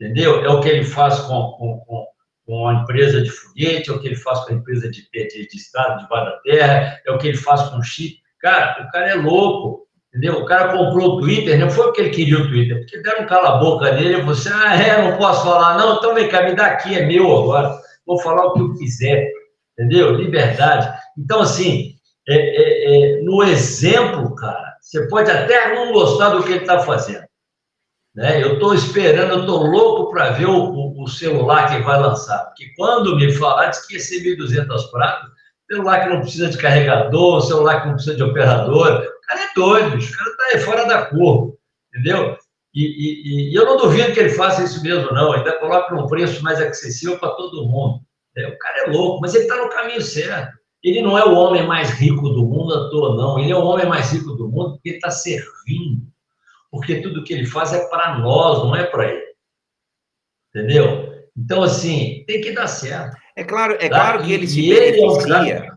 entendeu? É o que ele faz com, com, com, a empresa de foguete, é o que ele faz com a empresa de, de, de estrada debaixo da terra, é o que ele faz com o chip. Cara, o cara é louco, entendeu? O cara comprou o Twitter, não foi porque ele queria o Twitter, porque deram um cala-boca nele, você, ah, é, não posso falar, não, então vem cá, me dá aqui, é meu agora, vou falar o que eu quiser, entendeu? Liberdade. Então, assim, é, é, é, no exemplo, cara, você pode até não gostar do que ele está fazendo, Né? Eu estou esperando, eu estou louco para ver o, o, celular que vai lançar. Porque quando me falar, diz que ia ser 1.200 pratas, celular que não precisa de carregador, celular que não precisa de operador. O cara é doido, o cara está fora da curva, entendeu? E, e, e, eu não duvido que ele faça isso mesmo, não. Ainda coloca um preço mais acessível para todo mundo. É, o cara é louco, mas ele está no caminho certo. Ele não é o homem mais rico do mundo à toa, não. Ele é o homem mais rico do mundo porque ele está servindo. Porque tudo que ele faz é para nós, não é para ele. Entendeu? Então, assim, tem que dar certo. É claro, é tá? claro que ele se beneficia. É,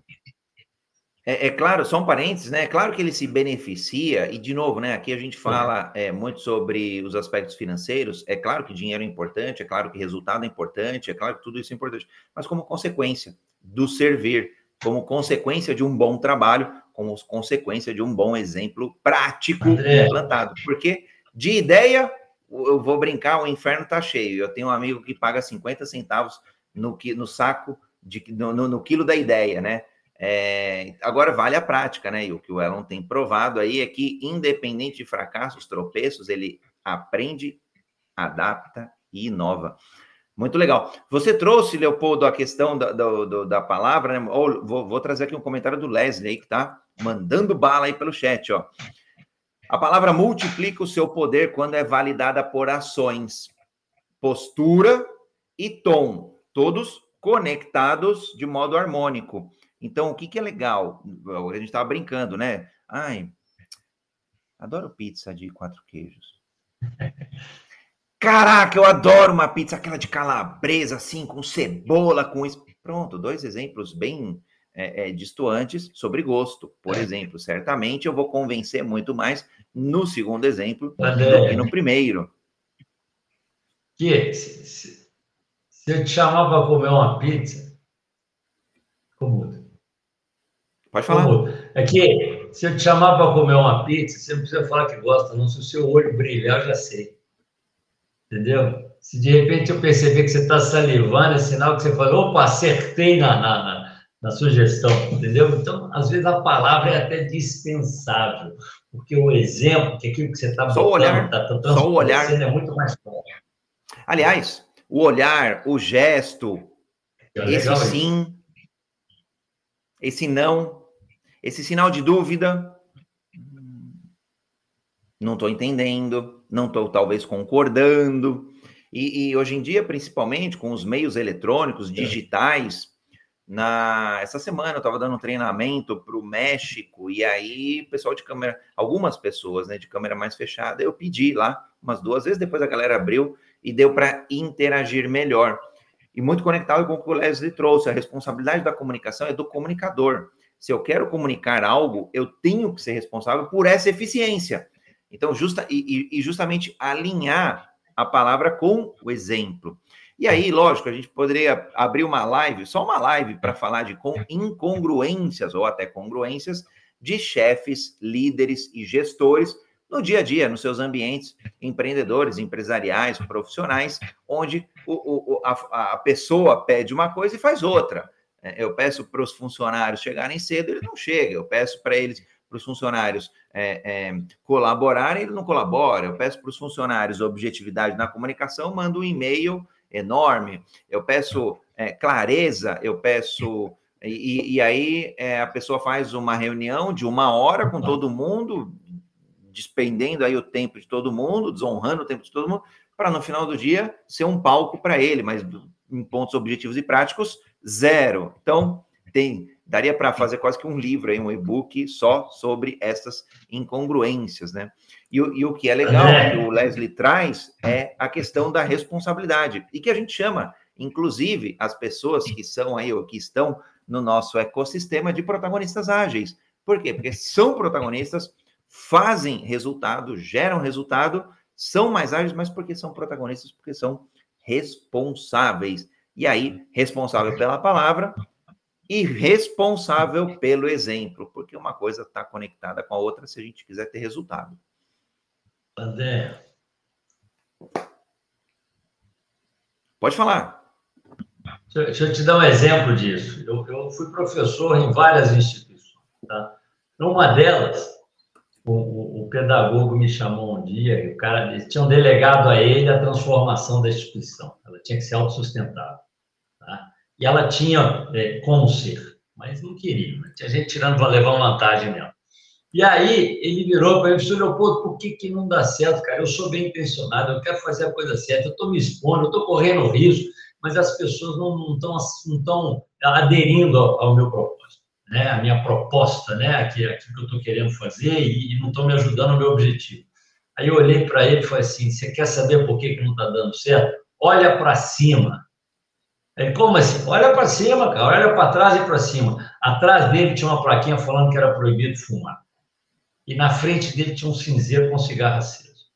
é, claro, só um parênteses, né? É claro que ele se beneficia, e de novo, né? Aqui a gente fala é, muito sobre os aspectos financeiros. É claro que dinheiro é importante, é claro que resultado é importante, é claro que tudo isso é importante, mas como consequência do servir, como consequência de um bom trabalho, como consequência de um bom exemplo prático André. implantado. Porque de ideia, eu vou brincar, o inferno tá cheio. Eu tenho um amigo que paga 50 centavos no, no saco, de, no, no, no quilo da ideia, né? É, agora vale a prática, né? E o que o Elon tem provado aí é que, independente de fracassos, tropeços, ele aprende, adapta e inova. Muito legal. Você trouxe, Leopoldo, a questão da, da, da palavra, né? Ou, vou, vou, trazer aqui um comentário do Leslie aí, que tá mandando bala aí pelo chat, ó. A palavra multiplica o seu poder quando é validada por ações, postura e tom, todos conectados de modo harmônico. Então, o que, que é legal? A gente estava brincando, né? Ai, adoro pizza de quatro queijos. Caraca, eu adoro uma pizza, aquela de calabresa, assim, com cebola, com isso. Pronto, dois exemplos bem é, é, distoantes sobre gosto. Por é. exemplo, certamente eu vou convencer muito mais no segundo exemplo do que no primeiro. Que se, se, se eu te chamar para comer uma pizza, como Pode falar. É que se eu te chamar para comer uma pizza, você não precisa falar que gosta, não. Se o seu olho brilhar, eu já sei. Entendeu? Se de repente eu perceber que você está salivando, é sinal que você falou, opa, acertei na, na, na, na sugestão, entendeu? Então, às vezes a palavra é até dispensável, porque o exemplo, que aquilo que você está botando, olhar, tá, tá só o olhar é muito mais forte. Aliás, o olhar, o gesto, é esse sim, esse não, esse sinal de dúvida, não estou entendendo, não estou talvez concordando. E, e, hoje em dia, principalmente com os meios eletrônicos, é. digitais, na essa semana eu estava dando um treinamento para o México e aí pessoal de câmera, algumas pessoas, né, de câmera mais fechada, eu pedi lá umas duas vezes, depois a galera abriu e deu para interagir melhor. E muito conectado com o que o Leslie trouxe, a responsabilidade da comunicação é do comunicador se eu quero comunicar algo, eu tenho que ser responsável por essa eficiência. Então, justa, e, e justamente alinhar a palavra com o exemplo. E aí, lógico, a gente poderia abrir uma live, só uma live, para falar de incongruências ou até congruências de chefes, líderes e gestores no dia a dia, nos seus ambientes empreendedores, empresariais, profissionais, onde o, o, a, a pessoa pede uma coisa e faz outra. É, eu peço para os funcionários chegarem cedo, ele não chega. Eu peço para eles, para os funcionários é, é, colaborarem, ele não colabora. Eu peço para os funcionários objetividade na comunicação, mando um e-mail enorme. Eu peço é, clareza, eu peço. E, e aí é, a pessoa faz uma reunião de uma hora com todo mundo, despendendo aí o tempo de todo mundo, desonrando o tempo de todo mundo, para no final do dia ser um palco para ele, mas em pontos objetivos e práticos, zero. Então, tem, daria para fazer quase que um livro aí, um e-book só sobre essas incongruências, né? E, e o que é legal que o Leslie traz é a questão da responsabilidade e que a gente chama, inclusive, as pessoas que são aí ou que estão no nosso ecossistema de protagonistas ágeis. Por quê? Porque são protagonistas, fazem resultado, geram resultado, são mais ágeis, mas porque são protagonistas, porque são responsáveis. E aí, responsável pela palavra e responsável pelo exemplo, porque uma coisa está conectada com a outra se a gente quiser ter resultado. André. Pode falar. Deixa eu te dar um exemplo disso. Eu, eu fui professor em várias instituições. Tá? Numa delas, o, o, pedagogo me chamou um dia, e o cara, eles tinham delegado a ele a transformação da instituição. Ela tinha que ser autossustentável. Tá? E ela tinha é, como ser, mas não queria. Né? Tinha gente tirando para levar uma vantagem nela. E aí ele virou para mim e falou, Leopoldo, por que, que não dá certo, cara? Eu sou bem intencionado, eu quero fazer a coisa certa, eu estou me expondo, eu estou correndo risco, mas as pessoas não estão não não aderindo ao, ao, meu propósito, né? a minha proposta, né? aquilo, aquilo que eu estou querendo fazer e, e não estão me ajudando no meu objetivo. Aí eu olhei para ele e falei assim, você quer saber por que, que não está dando certo? Olha para cima. Ele, como assim? Olha para cima, cara, olha para trás e para cima. Atrás dele tinha uma plaquinha falando que era proibido fumar e na frente dele tinha um cinzeiro com cigarro aceso.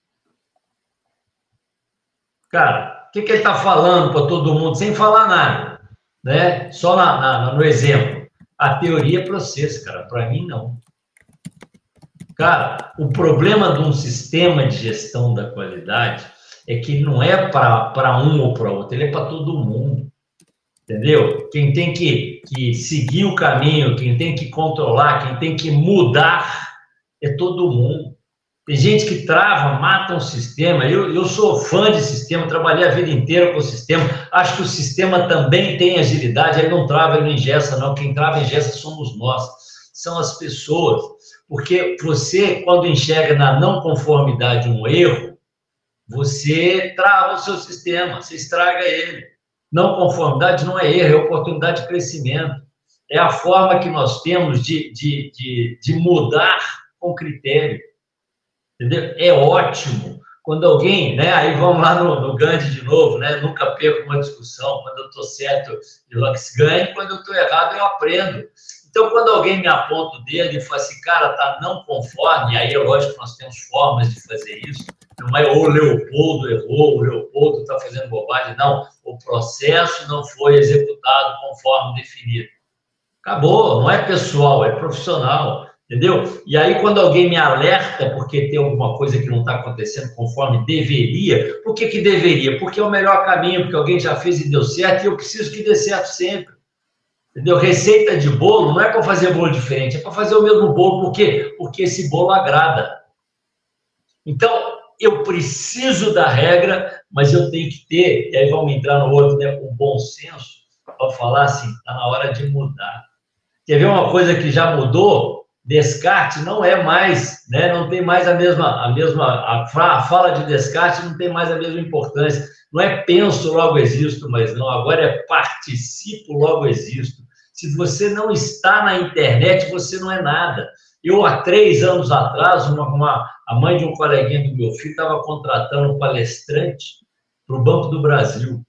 Cara, o que, que ele está falando para todo mundo, sem falar nada, né? Só na, na, no exemplo. A teoria é processo, cara. Para mim, não. Cara, o problema de um sistema de gestão da qualidade é que não é para um ou para outro, ele é para todo mundo. Entendeu? Quem tem que, que seguir o caminho, quem tem que controlar, quem tem que mudar é todo mundo. Tem gente que trava, mata o sistema. Eu, eu sou fã de sistema, trabalhei a vida inteira com o sistema. Acho que o sistema também tem agilidade. Aí não trava, ele não ingessa, não. Quem trava e ingessa somos nós. São as pessoas. Porque você, quando enxerga na não conformidade um erro, você trava o seu sistema, você estraga ele. Não conformidade não é erro, é oportunidade de crescimento. É a forma que nós temos de, de, de, de mudar com critério. Entendeu? É ótimo. Quando alguém, né? Aí vamos lá no, no Gandhi de novo, né? Nunca perco uma discussão. Quando eu estou certo, eu ganho. Quando eu estou errado, eu aprendo. Então, quando alguém me aponta o dedo e fala assim, cara, tá não conforme, aí é lógico que nós temos formas de fazer isso. Não é o Leopoldo errou, o Leopoldo está fazendo bobagem. Não, o processo não foi executado conforme definido. Acabou, não é pessoal, é profissional. Entendeu? E aí, quando alguém me alerta porque tem alguma coisa que não está acontecendo conforme deveria, por que, que deveria? Porque é o melhor caminho, porque alguém já fez e deu certo, e eu preciso que dê certo sempre. Entendeu? Receita de bolo não é para fazer bolo diferente, é para fazer o mesmo bolo. Por quê? Porque esse bolo agrada. Então, eu preciso da regra, mas eu tenho que ter, e aí vamos entrar no outro, né, o bom senso, para falar assim, está na hora de mudar. Quer ver uma coisa que já mudou? Descartes não é mais, né, não tem mais a mesma, a mesma, a fala de Descartes não tem mais a mesma importância. Não é penso, logo existo, mas não, agora é participo, logo existo. Se você não está na internet, você não é nada. Eu, há três anos atrás, uma, uma a mãe de um coleguinha do meu filho estava contratando um palestrante para o Banco do Brasil.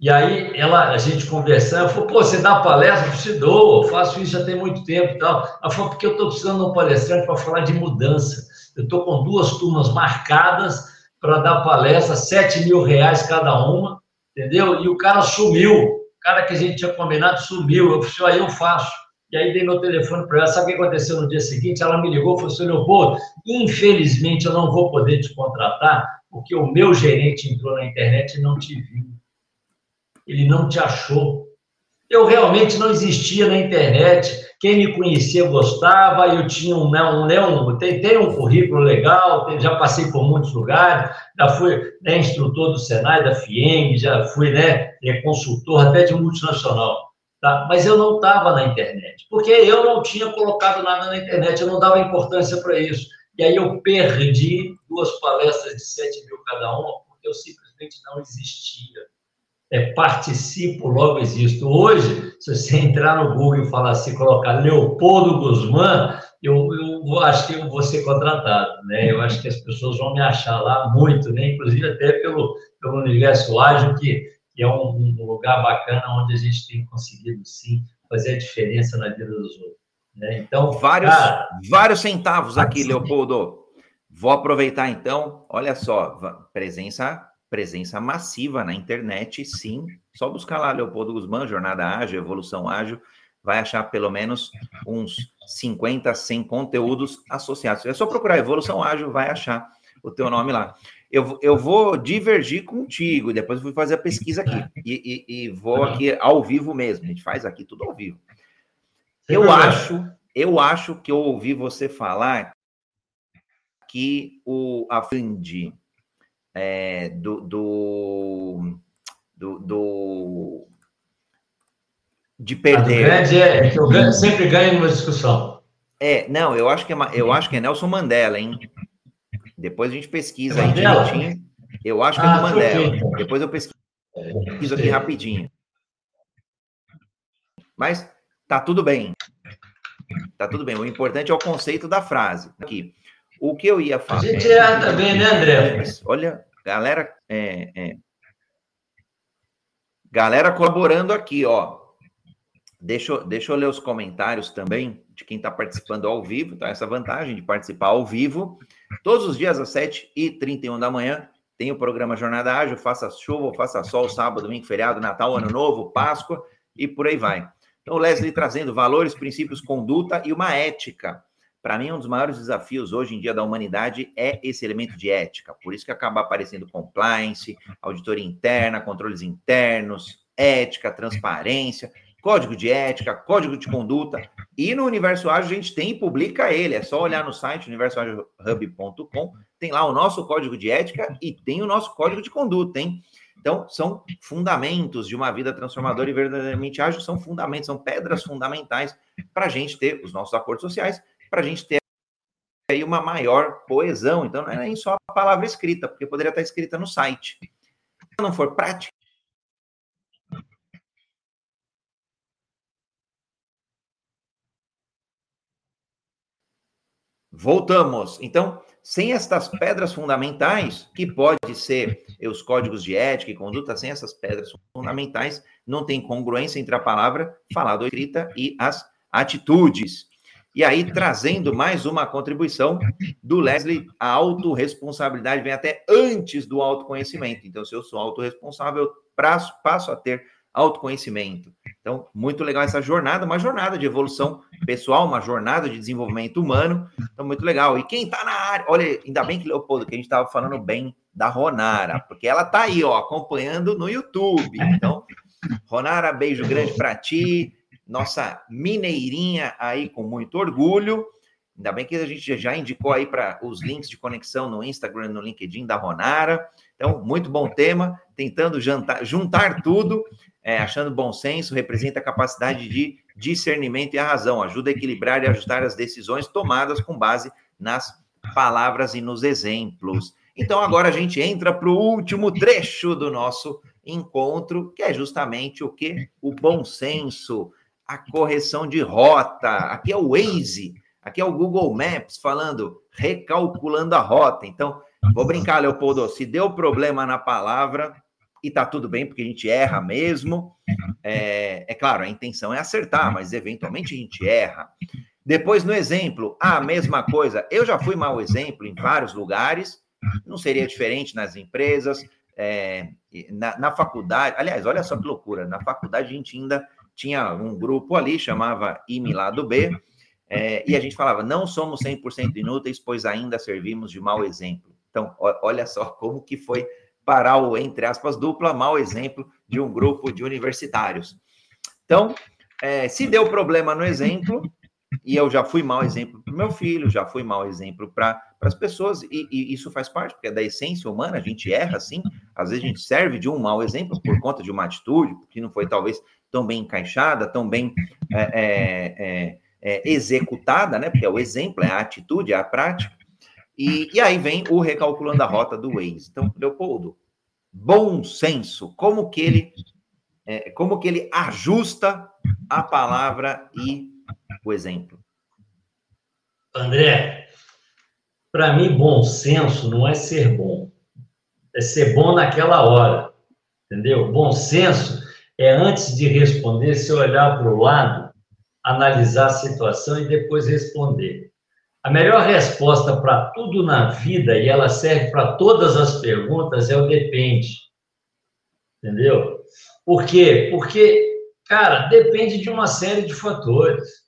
E aí ela, a gente conversando, ela falou, pô, você dá palestra? Eu te dou, eu faço isso já tem muito tempo e tal. Ela falou, porque eu estou precisando de um palestrante para falar de mudança. Eu estou com duas turmas marcadas para dar palestra, 7 mil reais cada uma, entendeu? E o cara sumiu, o cara que a gente tinha combinado sumiu. Eu falei, aí eu faço. E aí dei meu telefone para ela. Sabe o que aconteceu no dia seguinte? Ela me ligou e falou assim: Leopoldo, infelizmente eu não vou poder te contratar, porque o meu gerente entrou na internet e não te viu ele não te achou. Eu realmente não existia na internet. Quem me conhecia gostava, eu tinha um, né, um, né, um tem, tem um currículo legal, já passei por muitos lugares, já fui né, instrutor do Senai, da FIENG, já fui né, é, consultor até de multinacional. Tá? Mas eu não estava na internet, porque eu não tinha colocado nada na internet, eu não dava importância para isso. E aí eu perdi duas palestras de 7 mil cada uma, porque eu simplesmente não existia é, participo, logo existo. Hoje, se você entrar no Google e falar assim, colocar Leopoldo Guzmán, eu, eu acho que eu vou ser contratado, né? Eu acho que as pessoas vão me achar lá muito, né? Inclusive até pelo, pelo universo ágil, que, que é um, um lugar bacana onde a gente tem conseguido, sim, fazer a diferença na vida dos outros. Né? Então, vários, cara, vários centavos aqui, Leopoldo. Vou aproveitar então, olha só, presença presença massiva na internet, sim. Só buscar lá Leopoldo Guzmán, Jornada Ágil, Evolução Ágil, vai achar pelo menos uns 50, 100 conteúdos associados. É só procurar Evolução Ágil, vai achar o teu nome lá. Eu, eu vou divergir contigo, depois vou fazer a pesquisa aqui. E, e, e vou aqui ao vivo mesmo. A gente faz aqui tudo ao vivo. Eu acho, eu acho que eu ouvi você falar que o a Fund é, do, do, do, do, de perder. A grande é que eu sempre ganho numa discussão. É, não, eu acho que é, eu acho que é Nelson Mandela, hein? Depois a gente pesquisa é aí direitinho. Eu acho que é do ah, Mandela. Depois eu pesquiso aqui rapidinho. Mas tá tudo bem. Tá tudo bem. O importante é o conceito da frase. Aqui. O que eu ia falar. A gente é também, né, André? Olha, galera, é, é, galera colaborando aqui, ó. Deixa, deixa eu ler os comentários também de quem está participando ao vivo, tá? Essa vantagem de participar ao vivo. Todos os dias às 7h31 da manhã tem o programa Jornada Ágil, faça chuva, faça sol, sábado, domingo, feriado, Natal, Ano Novo, Páscoa e por aí vai. Então, o Leslie trazendo valores, princípios, conduta e uma ética. Para mim, um dos maiores desafios hoje em dia da humanidade é esse elemento de ética. Por isso que acaba aparecendo compliance, auditoria interna, controles internos, ética, transparência, código de ética, código de conduta. E no Universo Ágil a gente tem e publica ele. É só olhar no site universoagilhub.com, tem lá o nosso código de ética e tem o nosso código de conduta, hein? Então, são fundamentos de uma vida transformadora e verdadeiramente ágil, são fundamentos, são pedras fundamentais para a gente ter os nossos acordos sociais, para a gente ter aí uma maior coesão. Então, não é nem só a palavra escrita, porque poderia estar escrita no site. Se não for prática, Voltamos. Então, sem estas pedras fundamentais, que pode ser os códigos de ética e conduta, sem essas pedras fundamentais, não tem congruência entre a palavra falada ou escrita e as atitudes. E aí, trazendo mais uma contribuição do Leslie, a autorresponsabilidade vem até antes do autoconhecimento. Então, se eu sou autorresponsável, passo a ter autoconhecimento. Então, muito legal essa jornada, uma jornada de evolução pessoal, uma jornada de desenvolvimento humano. Então, muito legal. E quem está na área, olha, ainda bem que, Leopoldo, que a gente estava falando bem da Ronara, porque ela está aí, ó, acompanhando no YouTube. Então, Ronara, beijo grande para ti, nossa mineirinha aí com muito orgulho. Ainda bem que a gente já indicou aí para os links de conexão no Instagram, no LinkedIn da Ronara. Então, muito bom tema, tentando jantar, juntar tudo é, achando bom senso, representa a capacidade de discernimento e a razão, ajuda a equilibrar e ajustar as decisões tomadas com base nas palavras e nos exemplos. Então, agora a gente entra para o último trecho do nosso encontro, que é justamente o que? O bom senso, a correção de rota. Aqui é o Waze, aqui é o Google Maps falando, recalculando a rota. Então, vou brincar, Leopoldo, se deu problema na palavra, e tá tudo bem, porque a gente erra mesmo. É, é claro, a intenção é acertar, mas eventualmente a gente erra. Depois, no exemplo, a mesma coisa. Eu já fui mau exemplo em vários lugares, não seria diferente nas empresas, é, na, na, faculdade. Aliás, olha só que loucura, na faculdade a gente ainda tinha um grupo ali, chamava IME Lado B, é, e a gente falava, não somos 100% inúteis, pois ainda servimos de mau exemplo. Então, olha só como que foi para o, entre aspas, dupla mau exemplo de um grupo de universitários. Então, é, se deu problema no exemplo, e eu já fui mau exemplo para o meu filho, já fui mau exemplo para as pessoas, e, e, isso faz parte, porque é da essência humana, a gente erra assim, às vezes a gente serve de um mau exemplo por conta de uma atitude que não foi talvez tão bem encaixada, tão bem é, é, é, é executada, né? Porque é o exemplo, é a atitude, é a prática. E, e aí vem o recalculando a rota do Waze. Então, Leopoldo, bom senso, como que ele, é, como que ele ajusta a palavra e o exemplo? André, para mim, bom senso não é ser bom, é ser bom naquela hora, entendeu? Bom senso é antes de responder, se olhar para o lado, analisar a situação e depois responder. A melhor resposta para tudo na vida, e ela serve para todas as perguntas, é o depende. Entendeu? Por quê? Porque, cara, depende de uma série de fatores.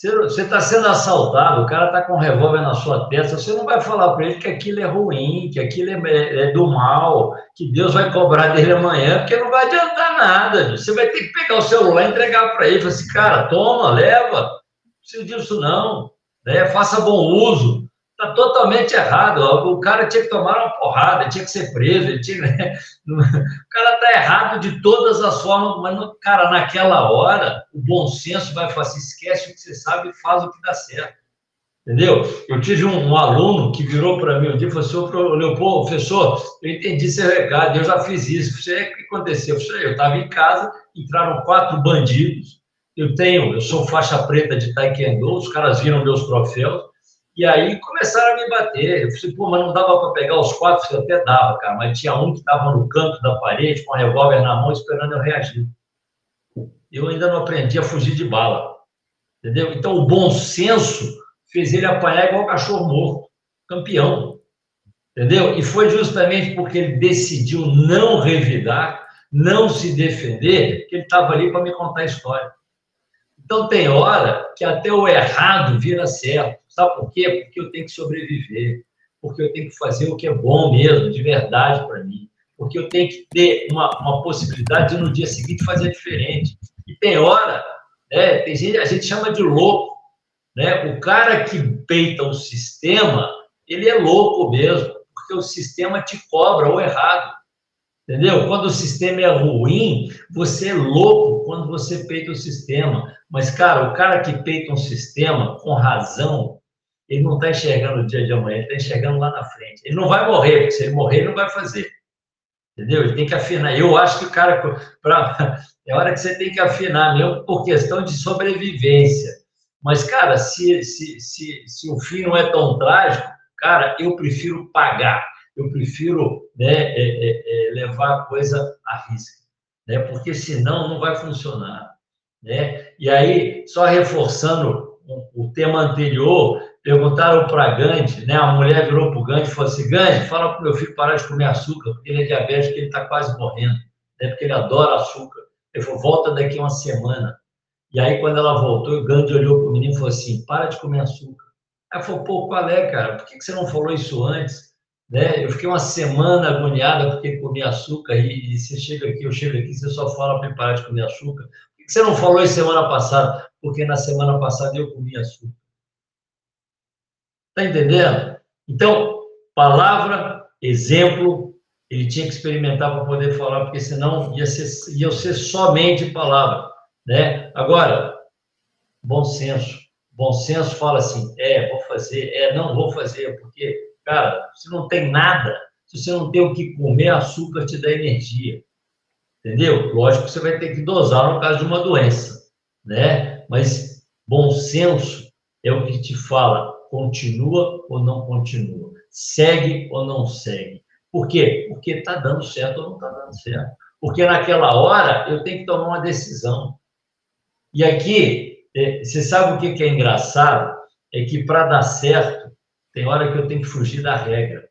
Você está sendo assaltado, o cara está com um revólver na sua testa, você não vai falar para ele que aquilo é ruim, que aquilo é, é, do mal, que Deus vai cobrar dele amanhã, porque não vai adiantar nada. Você vai ter que pegar o celular e entregar para ele. Falar assim, cara, toma, leva. Não precisa disso não né? faça bom uso. Está totalmente errado. O cara tinha que tomar uma porrada, tinha que ser preso. Tinha... Né? O cara está errado de todas as formas, mas, cara, naquela hora, o bom senso vai falar assim: esquece o que você sabe e faz o que dá certo. Entendeu? Eu tive um, um aluno que virou para mim um dia e falou assim: Leopoldo, professor, eu entendi seu recado, eu já fiz isso. Falei, o que aconteceu? Eu estava em casa, entraram quatro bandidos. Eu tenho, eu sou faixa preta de taekwondo, os caras viram meus troféus. E aí começaram a me bater. Eu falei, pô, mas não dava para pegar os quatro? Eu até dava, cara, mas tinha um que estava no canto da parede, com a revólver na mão, esperando eu reagir. Eu ainda não aprendi a fugir de bala. Entendeu? Então, o bom senso fez ele apanhar igual cachorro morto, campeão. Entendeu? E foi justamente porque ele decidiu não revidar, não se defender, que ele estava ali para me contar a história. Então, tem hora que até o errado vira certo. Sabe por quê? Porque eu tenho que sobreviver, porque eu tenho que fazer o que é bom mesmo, de verdade para mim, porque eu tenho que ter uma, uma possibilidade de no dia seguinte fazer diferente. E tem hora, né, tem gente, a gente chama de louco, né? O cara que peita o sistema, ele é louco mesmo, porque o sistema te cobra o errado. Entendeu? Quando o sistema é ruim, você é louco quando você peita o sistema. Mas, cara, o cara que peita um sistema com razão, ele não está enxergando o dia de amanhã, ele está enxergando lá na frente. Ele não vai morrer, porque se ele morrer, ele não vai fazer. Entendeu? Ele tem que afinar. Eu acho que o cara. Pra, [laughs] é hora que você tem que afinar mesmo por questão de sobrevivência. Mas, cara, se, se, se, se o fim não é tão trágico, cara, eu prefiro pagar, eu prefiro né, é, é, é, levar a coisa a risco, né? porque senão não vai funcionar. Né? E aí, só reforçando o, o tema anterior, perguntaram para Gandhi, né? a mulher virou para o Gandhi e falou assim, Gandhi, fala para o meu filho parar de comer açúcar, porque ele é diabético, ele está quase morrendo, né? porque ele adora açúcar. Ele falou, volta daqui uma semana. E aí, quando ela voltou, o Gandhi olhou para o menino e falou assim: para de comer açúcar. Aí falou: pô, qual é, cara? Por que você não falou isso antes? Né? Eu fiquei uma semana agoniada porque comi açúcar e, e você chega aqui, eu chego aqui, você só fala para parar de comer açúcar. Por que você não falou isso semana passada? Porque na semana passada eu comi açúcar. Tá entendendo? Então, palavra, exemplo, ele tinha que experimentar para poder falar, porque senão ia ser, ia ser somente palavra. Né? Agora, bom senso. Bom senso fala assim: é, vou fazer, é, não vou fazer, porque, cara, se não tem nada, se você não tem o que comer, açúcar te dá energia. Entendeu? Lógico que você vai ter que dosar no caso de uma doença, né? Mas bom senso é o que te fala, continua ou não continua, segue ou não segue. Por quê? Porque está dando certo ou não está dando certo. Porque naquela hora eu tenho que tomar uma decisão. E aqui, é, você sabe o que é engraçado? É que para dar certo, tem hora que eu tenho que fugir da regra.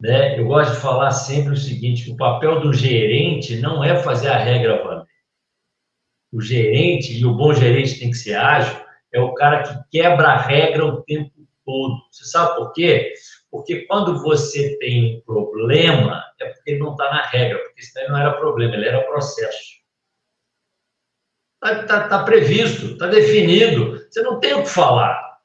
Né? Eu gosto de falar sempre o seguinte: o papel do gerente não é fazer a regra valer. O gerente, e o bom gerente tem que ser ágil, é o cara que quebra a regra o tempo todo. Você sabe por quê? Porque quando você tem um problema, é porque ele não está na regra, porque senão não era problema, ele era processo. Está tá, tá previsto, está definido. Você não tem o que falar.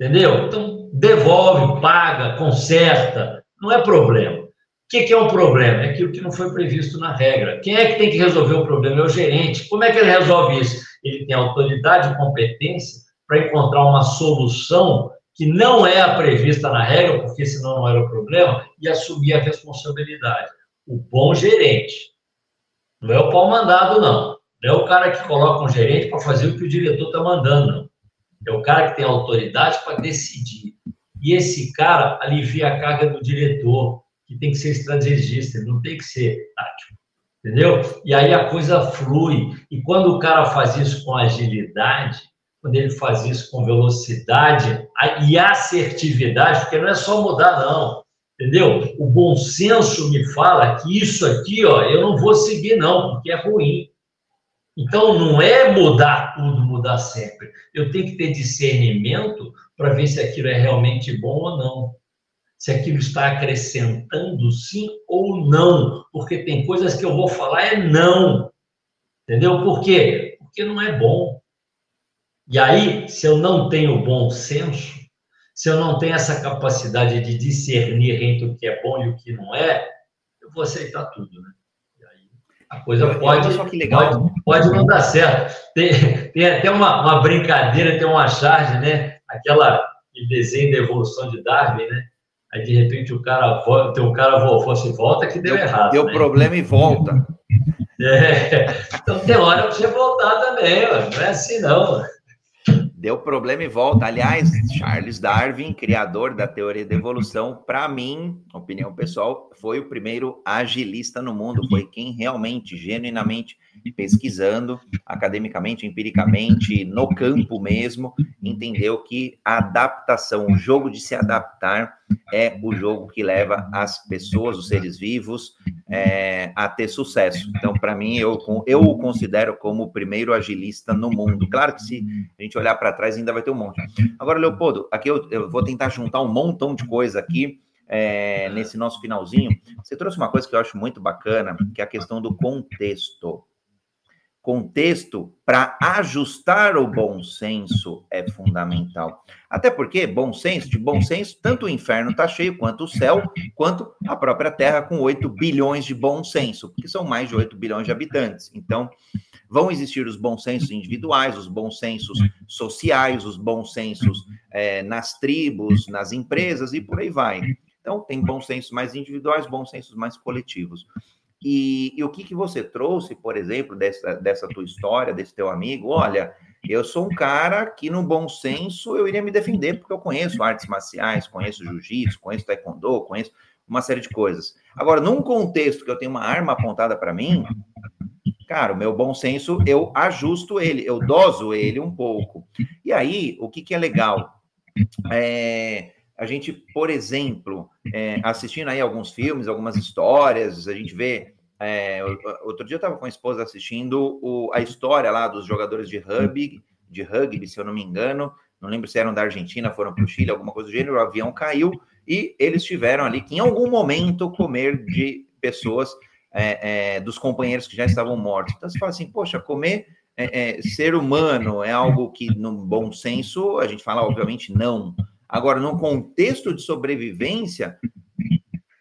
Entendeu? Então, devolve, paga, conserta. Não é problema. O que, que é um problema? É aquilo que não foi previsto na regra. Quem é que tem que resolver o problema? É o gerente. Como é que ele resolve isso? Ele tem autoridade e competência para encontrar uma solução que não é a prevista na regra, porque senão não era o problema, e assumir a responsabilidade. O bom gerente. Não é o pau mandado, não. Não é o cara que coloca um gerente para fazer o que o diretor está mandando, não. É o cara que tem autoridade para decidir. E esse cara alivia a carga do diretor, que tem que ser estrategista, ele não tem que ser tático. Entendeu? E aí a coisa flui. E quando o cara faz isso com agilidade, quando ele faz isso com velocidade e assertividade, porque não é só mudar, não. Entendeu? O bom senso me fala que isso aqui, ó, eu não vou seguir, não, porque é ruim. Então, não é mudar tudo, mudar sempre. Eu tenho que ter discernimento para ver se aquilo é realmente bom ou não. Se aquilo está acrescentando sim ou não. Porque tem coisas que eu vou falar é não. Entendeu? Por quê? Porque não é bom. E aí, se eu não tenho bom senso, se eu não tenho essa capacidade de discernir entre o que é bom e o que não é, eu vou aceitar tudo, né? a coisa pode, pode, pode não dar certo. Tem, tem até uma, uma brincadeira, tem uma charge, né? Aquela desenho da evolução de Darwin, né? Aí de repente o cara volta, tem um cara fosse volta que deu, deu errado. Deu né? problema e volta. [laughs] É. Então tem hora pra você voltar também, não é assim não. Deu problema e volta. Aliás, Charles Darwin, criador da teoria da evolução, para mim, opinião pessoal, foi o primeiro agilista no mundo. Foi quem realmente, genuinamente, pesquisando, academicamente, empiricamente, no campo mesmo, entendeu que a adaptação, o jogo de se adaptar, é o jogo que leva as pessoas, os seres vivos, é, a ter sucesso. Então, para mim, eu, eu o considero como o primeiro agilista no mundo. Claro que se a gente olhar para trás, ainda vai ter um monte. Agora, Leopoldo, aqui eu, eu vou tentar juntar um montão de coisa aqui. É, nesse nosso finalzinho, você trouxe uma coisa que eu acho muito bacana, que é a questão do contexto contexto para ajustar o bom senso é fundamental. Até porque bom senso, de bom senso, tanto o inferno está cheio quanto o céu, quanto a própria Terra com 8 bilhões de bom senso, porque são mais de 8 bilhões de habitantes. Então, vão existir os bons sensos individuais, os bons sensos sociais, os bons sensos é, nas tribos, nas empresas e por aí vai. Então, tem bons sensos mais individuais, bons sensos mais coletivos. E, e, o que, que você trouxe, por exemplo, dessa, dessa tua história, desse teu amigo? Olha, eu sou um cara que, no bom senso, eu iria me defender, porque eu conheço artes marciais, conheço jiu-jitsu, conheço taekwondo, conheço uma série de coisas. Agora, num contexto que eu tenho uma arma apontada para mim, cara, o meu bom senso, eu ajusto ele, eu doso ele um pouco. E aí, o que, que é legal? É, a gente, por exemplo, é, assistindo aí alguns filmes, algumas histórias, a gente vê. É, outro dia eu estava com a esposa assistindo o, a história lá dos jogadores de rugby, de rugby, se eu não me engano, não lembro se eram da Argentina, foram para o Chile, alguma coisa do gênero, o avião caiu e eles tiveram ali que em algum momento comer de pessoas, é, é, dos companheiros que já estavam mortos. Então você fala assim, poxa, comer é, é, ser humano é algo que, no bom senso, a gente fala, obviamente, não. Agora, num contexto de sobrevivência,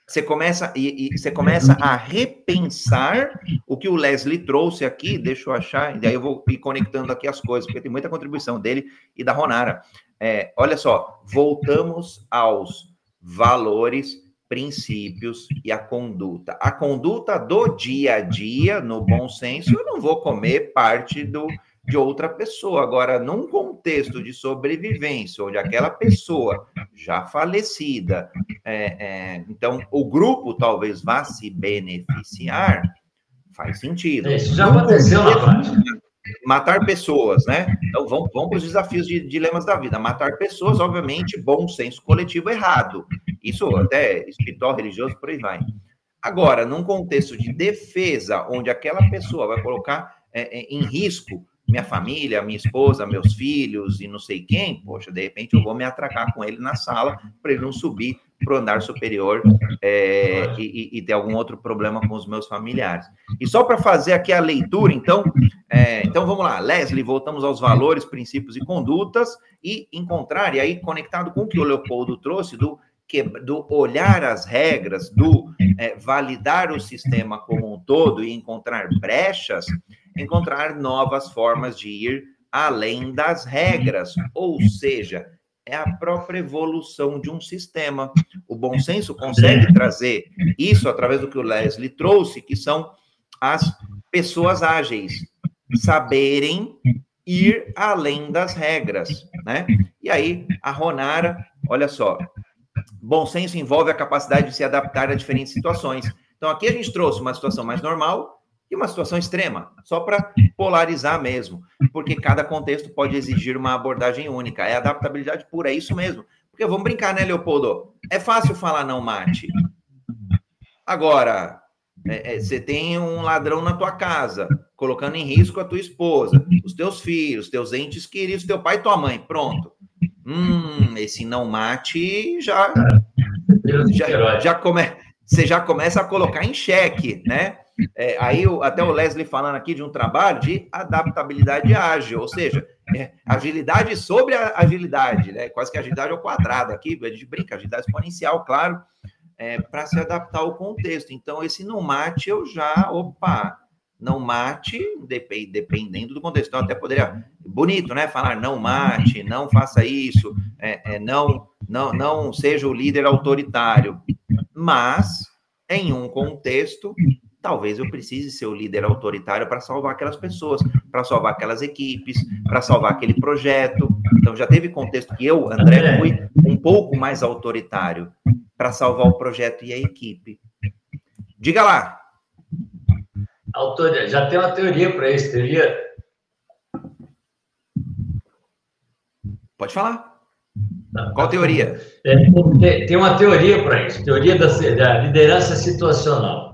você começa e, e, você começa a repensar o que o Leslie trouxe aqui. Deixa eu achar, e daí eu vou ir conectando aqui as coisas, porque tem muita contribuição dele e da Ronara. É, olha só, voltamos aos valores, princípios e a conduta. A conduta do dia a dia, no bom senso, eu não vou comer parte do de outra pessoa. Agora, num contexto de sobrevivência, onde aquela pessoa já falecida, é, é, então o grupo talvez vá se beneficiar, faz sentido. Isso já aconteceu na prática. Matar pessoas, né? Então vamos, vamos para os desafios de dilemas da vida. Matar pessoas, obviamente, bom senso coletivo errado. Isso até espiritual, religioso, por aí vai. Agora, num contexto de defesa, onde aquela pessoa vai colocar é, é em risco minha família, minha esposa, meus filhos e não sei quem, poxa, de repente eu vou me atracar com ele na sala para ele não subir para o andar superior é, e, e, ter algum outro problema com os meus familiares. E só para fazer aqui a leitura, então, é, então vamos lá, Leslie, voltamos aos valores, princípios e condutas e encontrar, e aí conectado com o que o Leopoldo trouxe do que, do olhar as regras, do é, validar o sistema como um todo e encontrar brechas, encontrar novas formas de ir além das regras, ou seja, é a própria evolução de um sistema. O bom senso consegue trazer isso através do que o Leslie trouxe, que são as pessoas ágeis, saberem ir além das regras, né? E aí, a Ronara, olha só, bom senso envolve a capacidade de se adaptar a diferentes situações. Então, aqui a gente trouxe uma situação mais normal, e uma situação extrema, só para polarizar mesmo, porque cada contexto pode exigir uma abordagem única. É adaptabilidade pura, é isso mesmo. Porque vamos brincar, né, Leopoldo? É fácil falar não mate. Agora, é, é, você tem um ladrão na tua casa, colocando em risco a tua esposa, os teus filhos, teus entes queridos, teu pai e tua mãe. Pronto. Hum, esse não mate já já, já come, você já começa a colocar em xeque, né? É, aí até o Leslie falando aqui de um trabalho de adaptabilidade ágil, ou seja, é, agilidade sobre a agilidade, né? Quase que agilidade ao quadrado aqui, a gente brinca, agilidade exponencial, claro, é, para se adaptar ao contexto. Então, esse não mate, eu já, opa, não mate, dependendo do contexto. Então, até poderia, bonito, né? Falar não mate, não faça isso, é, é, não, não, não seja o líder autoritário. Mas, em um contexto, talvez eu precise ser o líder autoritário para salvar aquelas pessoas, para salvar aquelas equipes, para salvar aquele projeto. Então, já teve contexto que eu, André, fui um pouco mais autoritário para salvar o projeto e a equipe. Diga lá. Autor... Já tem uma teoria para isso, teoria. Pode falar. Qual teoria? É, tem uma teoria para isso, teoria da, da liderança situacional.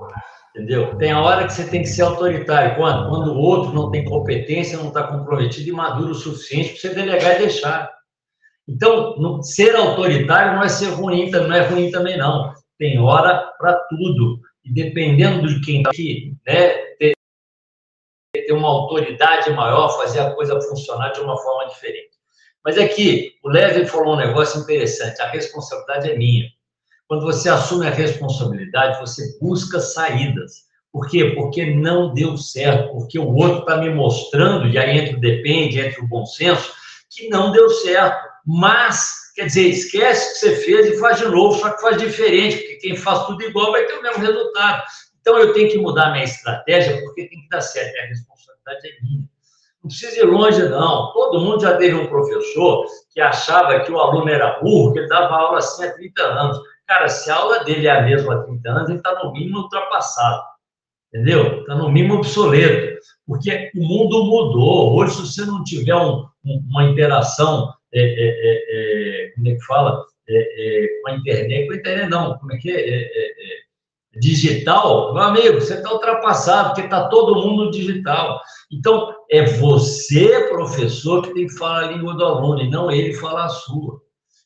Entendeu? Tem a hora que você tem que ser autoritário. Quando? Quando o outro não tem competência, não está comprometido e maduro o suficiente para você delegar e deixar. Então, ser autoritário não é ser ruim, não é ruim também, não. Tem hora para tudo. E dependendo de quem está aqui, né, ter, ter uma autoridade maior, fazer a coisa funcionar de uma forma diferente. Mas é que o Levy falou um negócio interessante: a responsabilidade é minha. Quando você assume a responsabilidade, você busca saídas. Por quê? Porque não deu certo, porque o outro está me mostrando, e aí entra o depende, entra o bom senso, que não deu certo. Mas, quer dizer, esquece o que você fez e faz de novo, só que faz diferente, porque quem faz tudo igual vai ter o mesmo resultado. Então, eu tenho que mudar minha estratégia, porque tem que dar certo, a responsabilidade é minha. Não precisa ir longe, não. Todo mundo já teve um professor que achava que o aluno era burro, que ele dava aula assim há 30 anos. Cara, se a aula dele é a mesma há 30 anos, ele está no mínimo ultrapassado. Entendeu? Está no mínimo obsoleto. Porque o mundo mudou. Hoje, se você não tiver um, uma interação, é, é, é, é, como é que fala? É, é, com a internet, com a internet não, como é que é? digital, meu amigo, você está ultrapassado, porque está todo mundo digital. Então, é você, professor, que tem que falar a língua do aluno, e não ele falar a sua.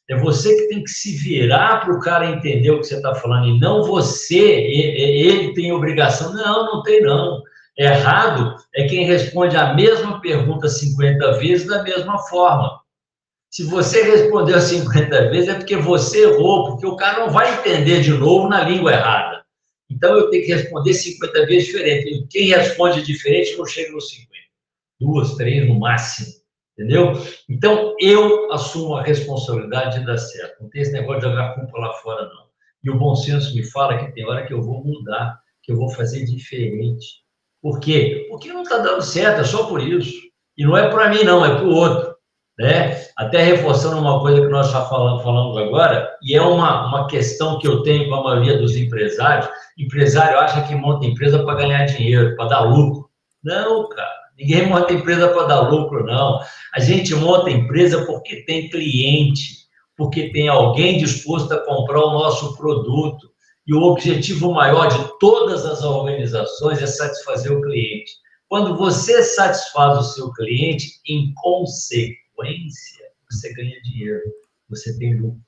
É você que tem que se virar para o cara entender o que você está falando, e não você, ele tem obrigação. Não, não tem não. Errado é quem responde a mesma pergunta 50 vezes da mesma forma. Se você respondeu 50 vezes, é porque você errou, porque o cara não vai entender de novo na língua errada. Então, eu tenho que responder 50 vezes diferente. Quem responde diferente não chega nos 50. Duas, três no máximo. Entendeu? Então, eu assumo a responsabilidade de dar certo. Não tem esse negócio de jogar culpa lá fora, não. E o bom senso me fala que tem hora que eu vou mudar, que eu vou fazer diferente. Por quê? Porque não está dando certo, é só por isso. E não é para mim, não, é para o outro. Né? Até reforçando uma coisa que nós já falamos, falamos agora, e é uma, uma questão que eu tenho com a maioria dos empresários. Empresário acha que monta empresa para ganhar dinheiro, para dar lucro. Não, cara. Ninguém monta empresa para dar lucro, não. A gente monta empresa porque tem cliente, porque tem alguém disposto a comprar o nosso produto. E o objetivo maior de todas as organizações é satisfazer o cliente. Quando você satisfaz o seu cliente, em consequência, você ganha dinheiro, você tem lucro.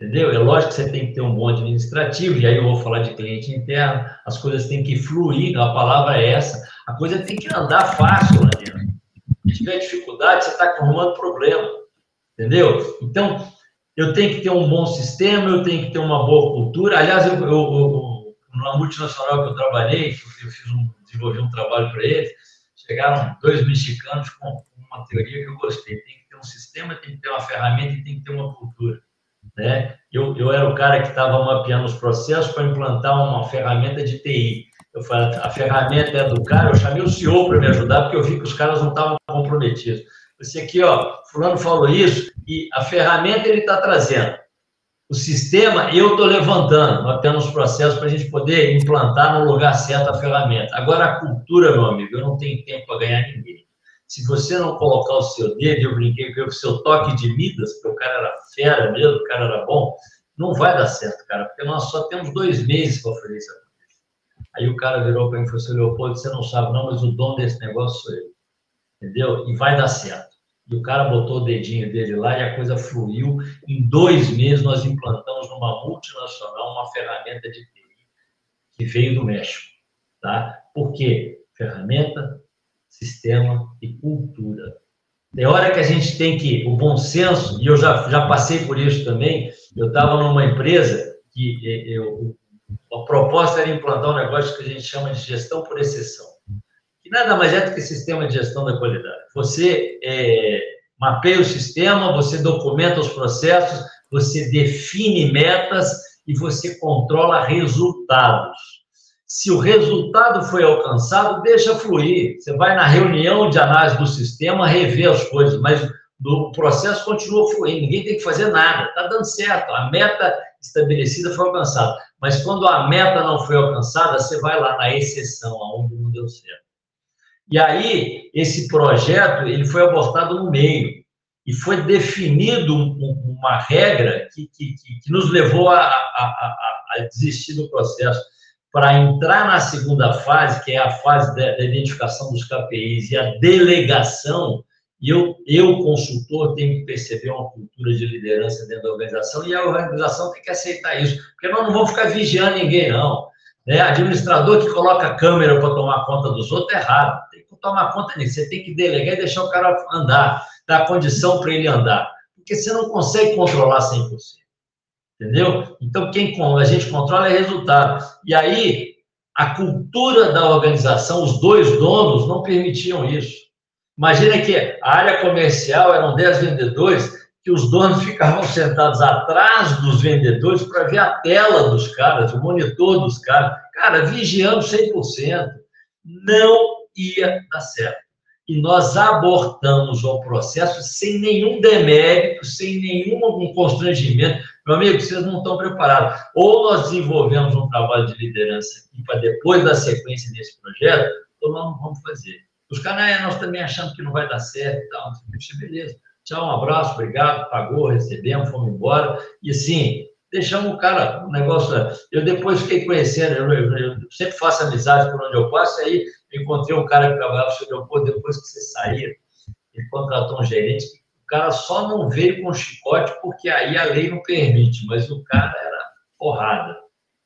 Entendeu? É lógico que você tem que ter um bom administrativo, e aí eu vou falar de cliente interno, as coisas têm que fluir, a palavra é essa, a coisa tem que andar fácil lá dentro. Se tiver dificuldade, você está arrumando problema. Entendeu? Então, eu tenho que ter um bom sistema, eu tenho que ter uma boa cultura. Aliás, eu, eu, eu na multinacional que eu trabalhei, eu fiz um, desenvolvi um trabalho para eles, chegaram dois mexicanos com uma teoria que eu gostei. Tem que ter um sistema, tem que ter uma ferramenta e tem que ter uma cultura. Né? Eu, eu era o cara que estava mapeando os processos para implantar uma ferramenta de TI. Eu falei, a ferramenta é do cara, eu chamei o CEO para me ajudar, porque eu vi que os caras não estavam comprometidos. Esse aqui, ó, fulano falou isso, e a ferramenta ele está trazendo. O sistema eu estou levantando, mapeando os processos para a gente poder implantar no lugar certo a ferramenta. Agora, a cultura, meu amigo, eu não tenho tempo para ganhar ninguém. Se você não colocar o seu dedo, eu brinquei com o seu toque de Midas, porque o cara era fera mesmo, o cara era bom, não vai dar certo, cara, porque nós só temos dois meses para oferecer Aí o cara virou para mim e falou assim, Leopoldo, você não sabe não, mas o dono desse negócio sou eu. Entendeu? E vai dar certo. E o cara botou o dedinho dele lá e a coisa fluiu. Em dois meses nós implantamos numa multinacional uma ferramenta de TI que veio do México. Tá? Por quê? Ferramenta, sistema e cultura. Tem hora que a gente tem que, o bom senso, e eu já, já passei por isso também, eu estava numa empresa que eu, a proposta era implantar um negócio que a gente chama de gestão por exceção, que nada mais é do que sistema de gestão da qualidade. Você é, mapeia o sistema, você documenta os processos, você define metas e você controla resultados. Se o resultado foi alcançado, deixa fluir. Você vai na reunião de análise do sistema, rever as coisas, mas o processo continua fluindo, ninguém tem que fazer nada, está dando certo, a meta estabelecida foi alcançada. Mas quando a meta não foi alcançada, você vai lá na exceção, aonde não deu certo. E aí, esse projeto, ele foi abortado no meio, e foi definido uma regra que, que, que nos levou a, a, a, a desistir do processo. Para entrar na segunda fase, que é a fase da, da identificação dos KPIs e a delegação, e eu, eu, consultor, tenho que perceber uma cultura de liderança dentro da organização e a organização tem que aceitar isso, porque nós não vamos ficar vigiando ninguém, não. Né? Administrador que coloca câmera para tomar conta dos outros é errado. Tem que tomar conta disso. Você tem que delegar e deixar o cara andar, dar condição para ele andar. Porque você não consegue controlar 100%. Entendeu? Então, quem a gente controla é resultado. E aí, a cultura da organização, os dois donos não permitiam isso. Imagina que a área comercial eram 10 vendedores, que os donos ficavam sentados atrás dos vendedores para ver a tela dos caras, o monitor dos caras. Cara, vigiando 100%. Não ia dar certo. E nós abortamos o processo sem nenhum demérito, sem nenhum constrangimento. Meu amigo, vocês não estão preparados. Ou nós desenvolvemos um trabalho de liderança aqui para depois da sequência desse projeto, ou nós não vamos fazer. Os caras, nós também achando que não vai dar certo e tal. Beleza. Tchau, um abraço, obrigado, pagou, recebemos, fomos embora. E assim, deixamos o cara, o negócio. Eu depois fiquei conhecendo, eu, eu, eu sempre faço amizade por onde eu passo, aí encontrei um cara que trabalhava no pô, depois que você sair, ele contratou um gerente, o cara só não veio com chicote porque aí a lei não permite, mas o cara era porrada.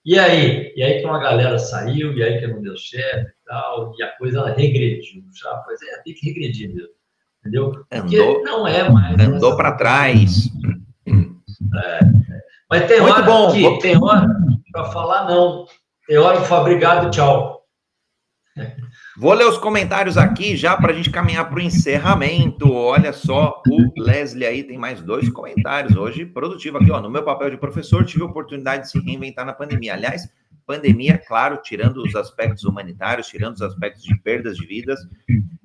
E aí? E aí que uma galera saiu, e aí que não deu certo e tal, e a coisa regrediu. Já, pois é, tem que regredir mesmo. Entendeu? Porque andou, não é mais. Andou para trás. É, mas tem Muito hora bom. que tem hora para falar não. Tem hora para falar obrigado, tchau. Vou ler os comentários aqui já para a gente caminhar para o encerramento. Olha só, o Leslie aí tem mais dois comentários hoje, produtivo aqui, ó. No meu papel de professor, tive a oportunidade de se reinventar na pandemia. Aliás, pandemia, claro, tirando os aspectos humanitários, tirando os aspectos de perdas de vidas,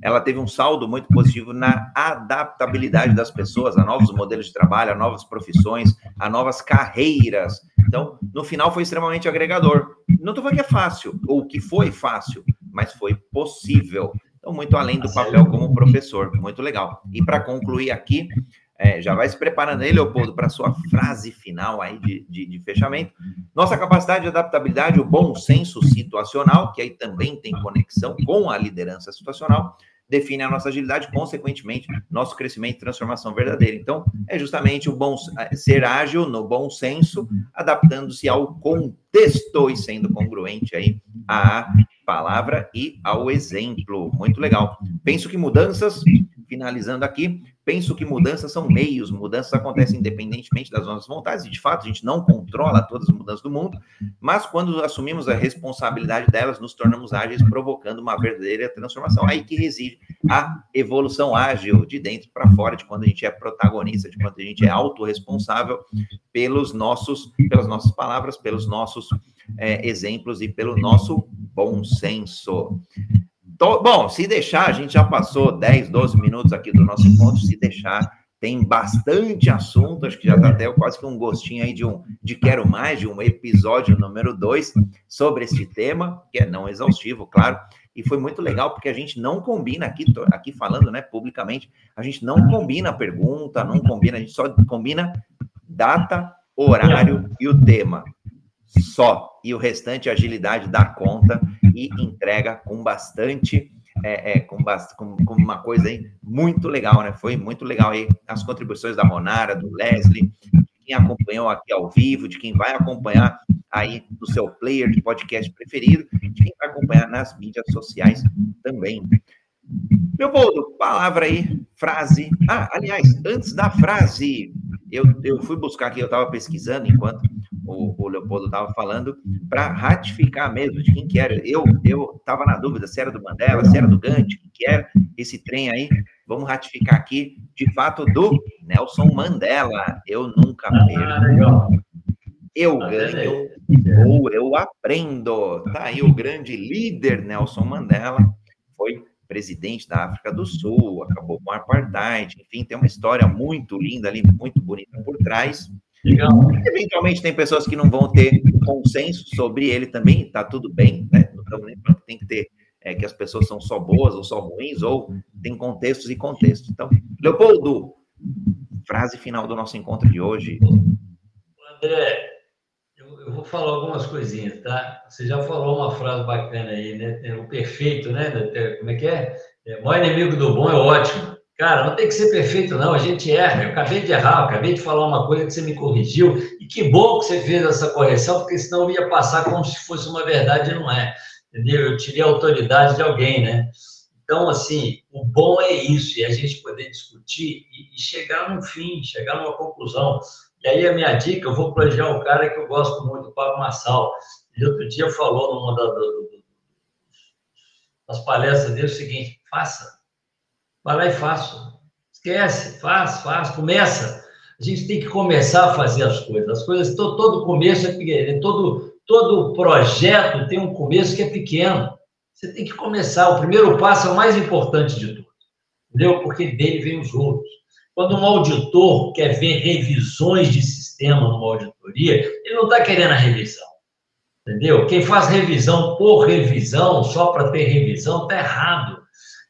ela teve um saldo muito positivo na adaptabilidade das pessoas a novos modelos de trabalho, a novas profissões, a novas carreiras. Então, no final, foi extremamente agregador. Não estou falando que é fácil, ou que foi fácil, mas foi possível. Então, muito além do papel como professor. Muito legal. E para concluir aqui, é, já vai se preparando aí, Leopoldo, para a sua frase final aí de, de, de, fechamento. Nossa capacidade de adaptabilidade, o bom senso situacional, que aí também tem conexão com a liderança situacional, define a nossa agilidade, consequentemente, nosso crescimento e transformação verdadeira. Então, é justamente o bom ser ágil no bom senso, adaptando-se ao contexto e sendo congruente aí à palavra e ao exemplo. Muito legal. Penso que mudanças, finalizando aqui, penso que mudanças são meios, mudanças acontecem independentemente das nossas vontades, e de fato a gente não controla todas as mudanças do mundo, mas quando assumimos a responsabilidade delas, nos tornamos ágeis, provocando uma verdadeira transformação. Aí que reside a evolução ágil de dentro para fora, de quando a gente é protagonista, de quando a gente é autorresponsável pelos nossos, pelas nossas palavras, pelos nossos é, exemplos e pelo nosso bom senso. Bom, se deixar, a gente já passou 10, 12 minutos aqui do nosso encontro, se deixar, tem bastante assunto, acho que já está até quase que um gostinho aí de um de quero mais, de um episódio número 2 sobre este tema, que é não exaustivo, claro, e foi muito legal porque a gente não combina aqui, aqui falando, né, publicamente, a gente não combina a pergunta, não combina, a gente só combina data, horário e o tema. Só. E o restante, agilidade dá conta e entrega com bastante. É, é, com, com, com, uma coisa aí muito legal, né? Foi muito legal aí as contribuições da Ronara, do Leslie, de quem acompanhou aqui ao vivo, de quem vai acompanhar aí no seu player de podcast preferido. Quem vai acompanhar nas mídias sociais também. Leopoldo, palavra aí, frase. Ah, aliás, antes da frase, eu, eu fui buscar aqui, eu estava pesquisando enquanto o, o Leopoldo estava falando, para ratificar mesmo de quem que era. Eu estava na dúvida se era do Mandela, se era do Gandhi, quem que era esse trem aí. Vamos ratificar aqui, de fato, do Nelson Mandela. Eu nunca ah, perco. Eu ah, ganho ou eu aprendo. Tá aí o grande líder Nelson Mandela. Foi presidente da África do Sul, acabou com o apartheid, enfim, tem uma história muito linda ali, muito bonita por trás. Legal. Eventualmente tem pessoas que não vão ter consenso sobre ele também, tá tudo bem, né? Não estamos nem falando que tem que ter é, que as pessoas são só boas ou só ruins, ou tem contextos e contextos. Então, Leopoldo, frase final do nosso encontro de hoje. André, eu, eu vou falar algumas coisinhas, tá? Você já falou uma frase bacana aí, né? O perfeito, né? Como é que é? é o maior inimigo do bom é ótimo. Cara, não tem que ser perfeito, não. A gente erra. Eu acabei de errar, eu acabei de falar uma coisa que você me corrigiu. E que bom que você fez essa correção, porque senão eu ia passar como se fosse uma verdade e não é. Entendeu? Eu tirei a autoridade de alguém, né? Então, assim, o bom é isso, e a gente poder discutir e, chegar num fim, chegar numa conclusão. E aí a minha dica, eu vou plagiar um cara que eu gosto muito, o Pablo Massal. Ele outro dia falou numa da, das palestras dele o seguinte, faça. Vai lá e faça. Esquece, faz, faz, começa. A gente tem que começar a fazer as coisas. As coisas, todo, todo começo é pequeno, todo, todo projeto tem um começo que é pequeno. Você tem que começar. O primeiro passo é o mais importante de tudo. Entendeu? Porque dele vem os outros. Quando um auditor quer ver revisões de sistema numa auditoria, ele não está querendo a revisão. Entendeu? Quem faz revisão por revisão, só para ter revisão, está errado.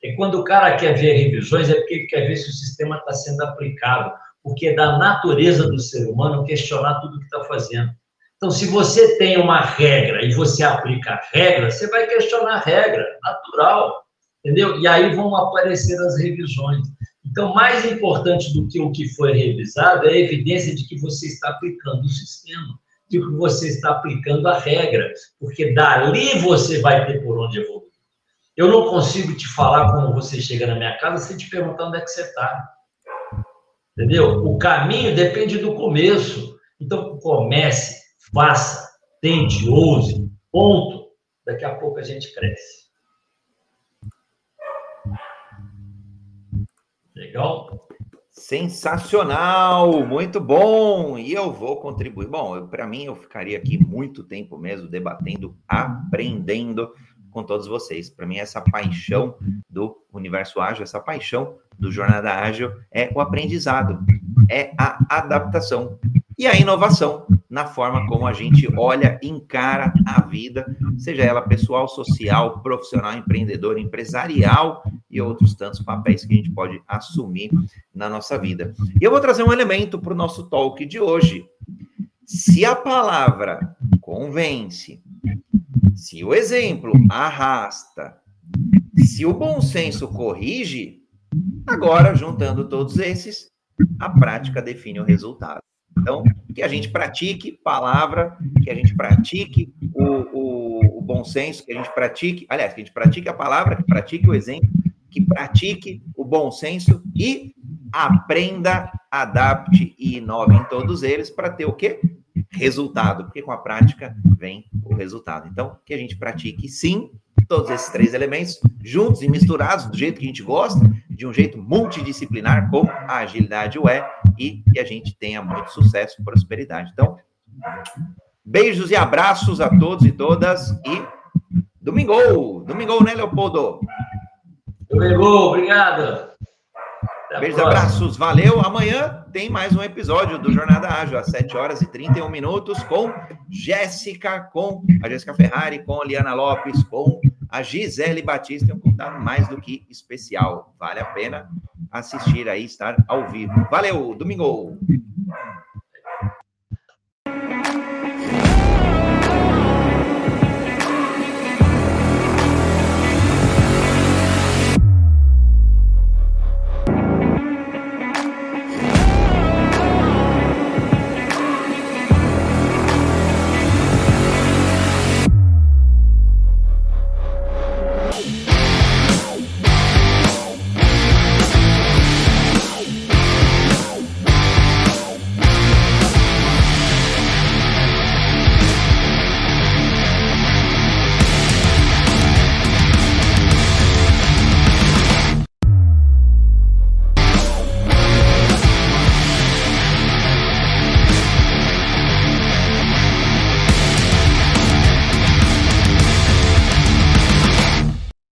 E quando o cara quer ver revisões, é porque ele quer ver se o sistema está sendo aplicado. Porque é da natureza do ser humano questionar tudo que está fazendo. Então, se você tem uma regra e você aplica a regra, você vai questionar a regra, natural. Entendeu? E aí vão aparecer as revisões. Então, mais importante do que o que foi revisado é a evidência de que você está aplicando o sistema, de que você está aplicando a regra, porque dali você vai ter por onde evoluir. Eu não consigo te falar como você chega na minha casa sem te perguntar onde é que você está. Entendeu? O caminho depende do começo. Então, comece, faça, tente, ouse, ponto. Daqui a pouco a gente cresce. Legal? Sensacional, muito bom. E eu vou contribuir. Bom, para mim, eu ficaria aqui muito tempo mesmo debatendo, aprendendo com todos vocês. Para mim, essa paixão do universo ágil, essa paixão do jornada ágil é o aprendizado, é a adaptação e a inovação na forma como a gente olha, encara a vida, seja ela pessoal, social, profissional, empreendedor, empresarial e outros tantos papéis que a gente pode assumir na nossa vida. E eu vou trazer um elemento para o nosso talk de hoje. Se a palavra convence, se o exemplo arrasta, se o bom senso corrige, agora, juntando todos esses, a prática define o resultado. Então, que a gente pratique palavra, que a gente pratique o, o, o, bom senso, que a gente pratique, aliás, que a gente pratique a palavra, que pratique o exemplo, que pratique o bom senso e aprenda, adapte e inove em todos eles para ter o quê? Resultado, porque com a prática vem o resultado. Então, que a gente pratique sim todos esses três elementos juntos e misturados do jeito que a gente gosta, de um jeito multidisciplinar, como a agilidade o é, e que a gente tenha muito sucesso e prosperidade. Então, beijos e abraços a todos e todas e domingo! Domingo, né, Leopoldo? Domingo, obrigado! Beijos, abraços, valeu. Amanhã tem mais um episódio do Jornada Ágil, às 7 horas e 31 minutos, com Jéssica, com a Jéssica Ferrari, com a Liana Lopes, com a Gisele Batista. É um contato mais do que especial. Vale a pena assistir aí, estar ao vivo. Valeu, domingo!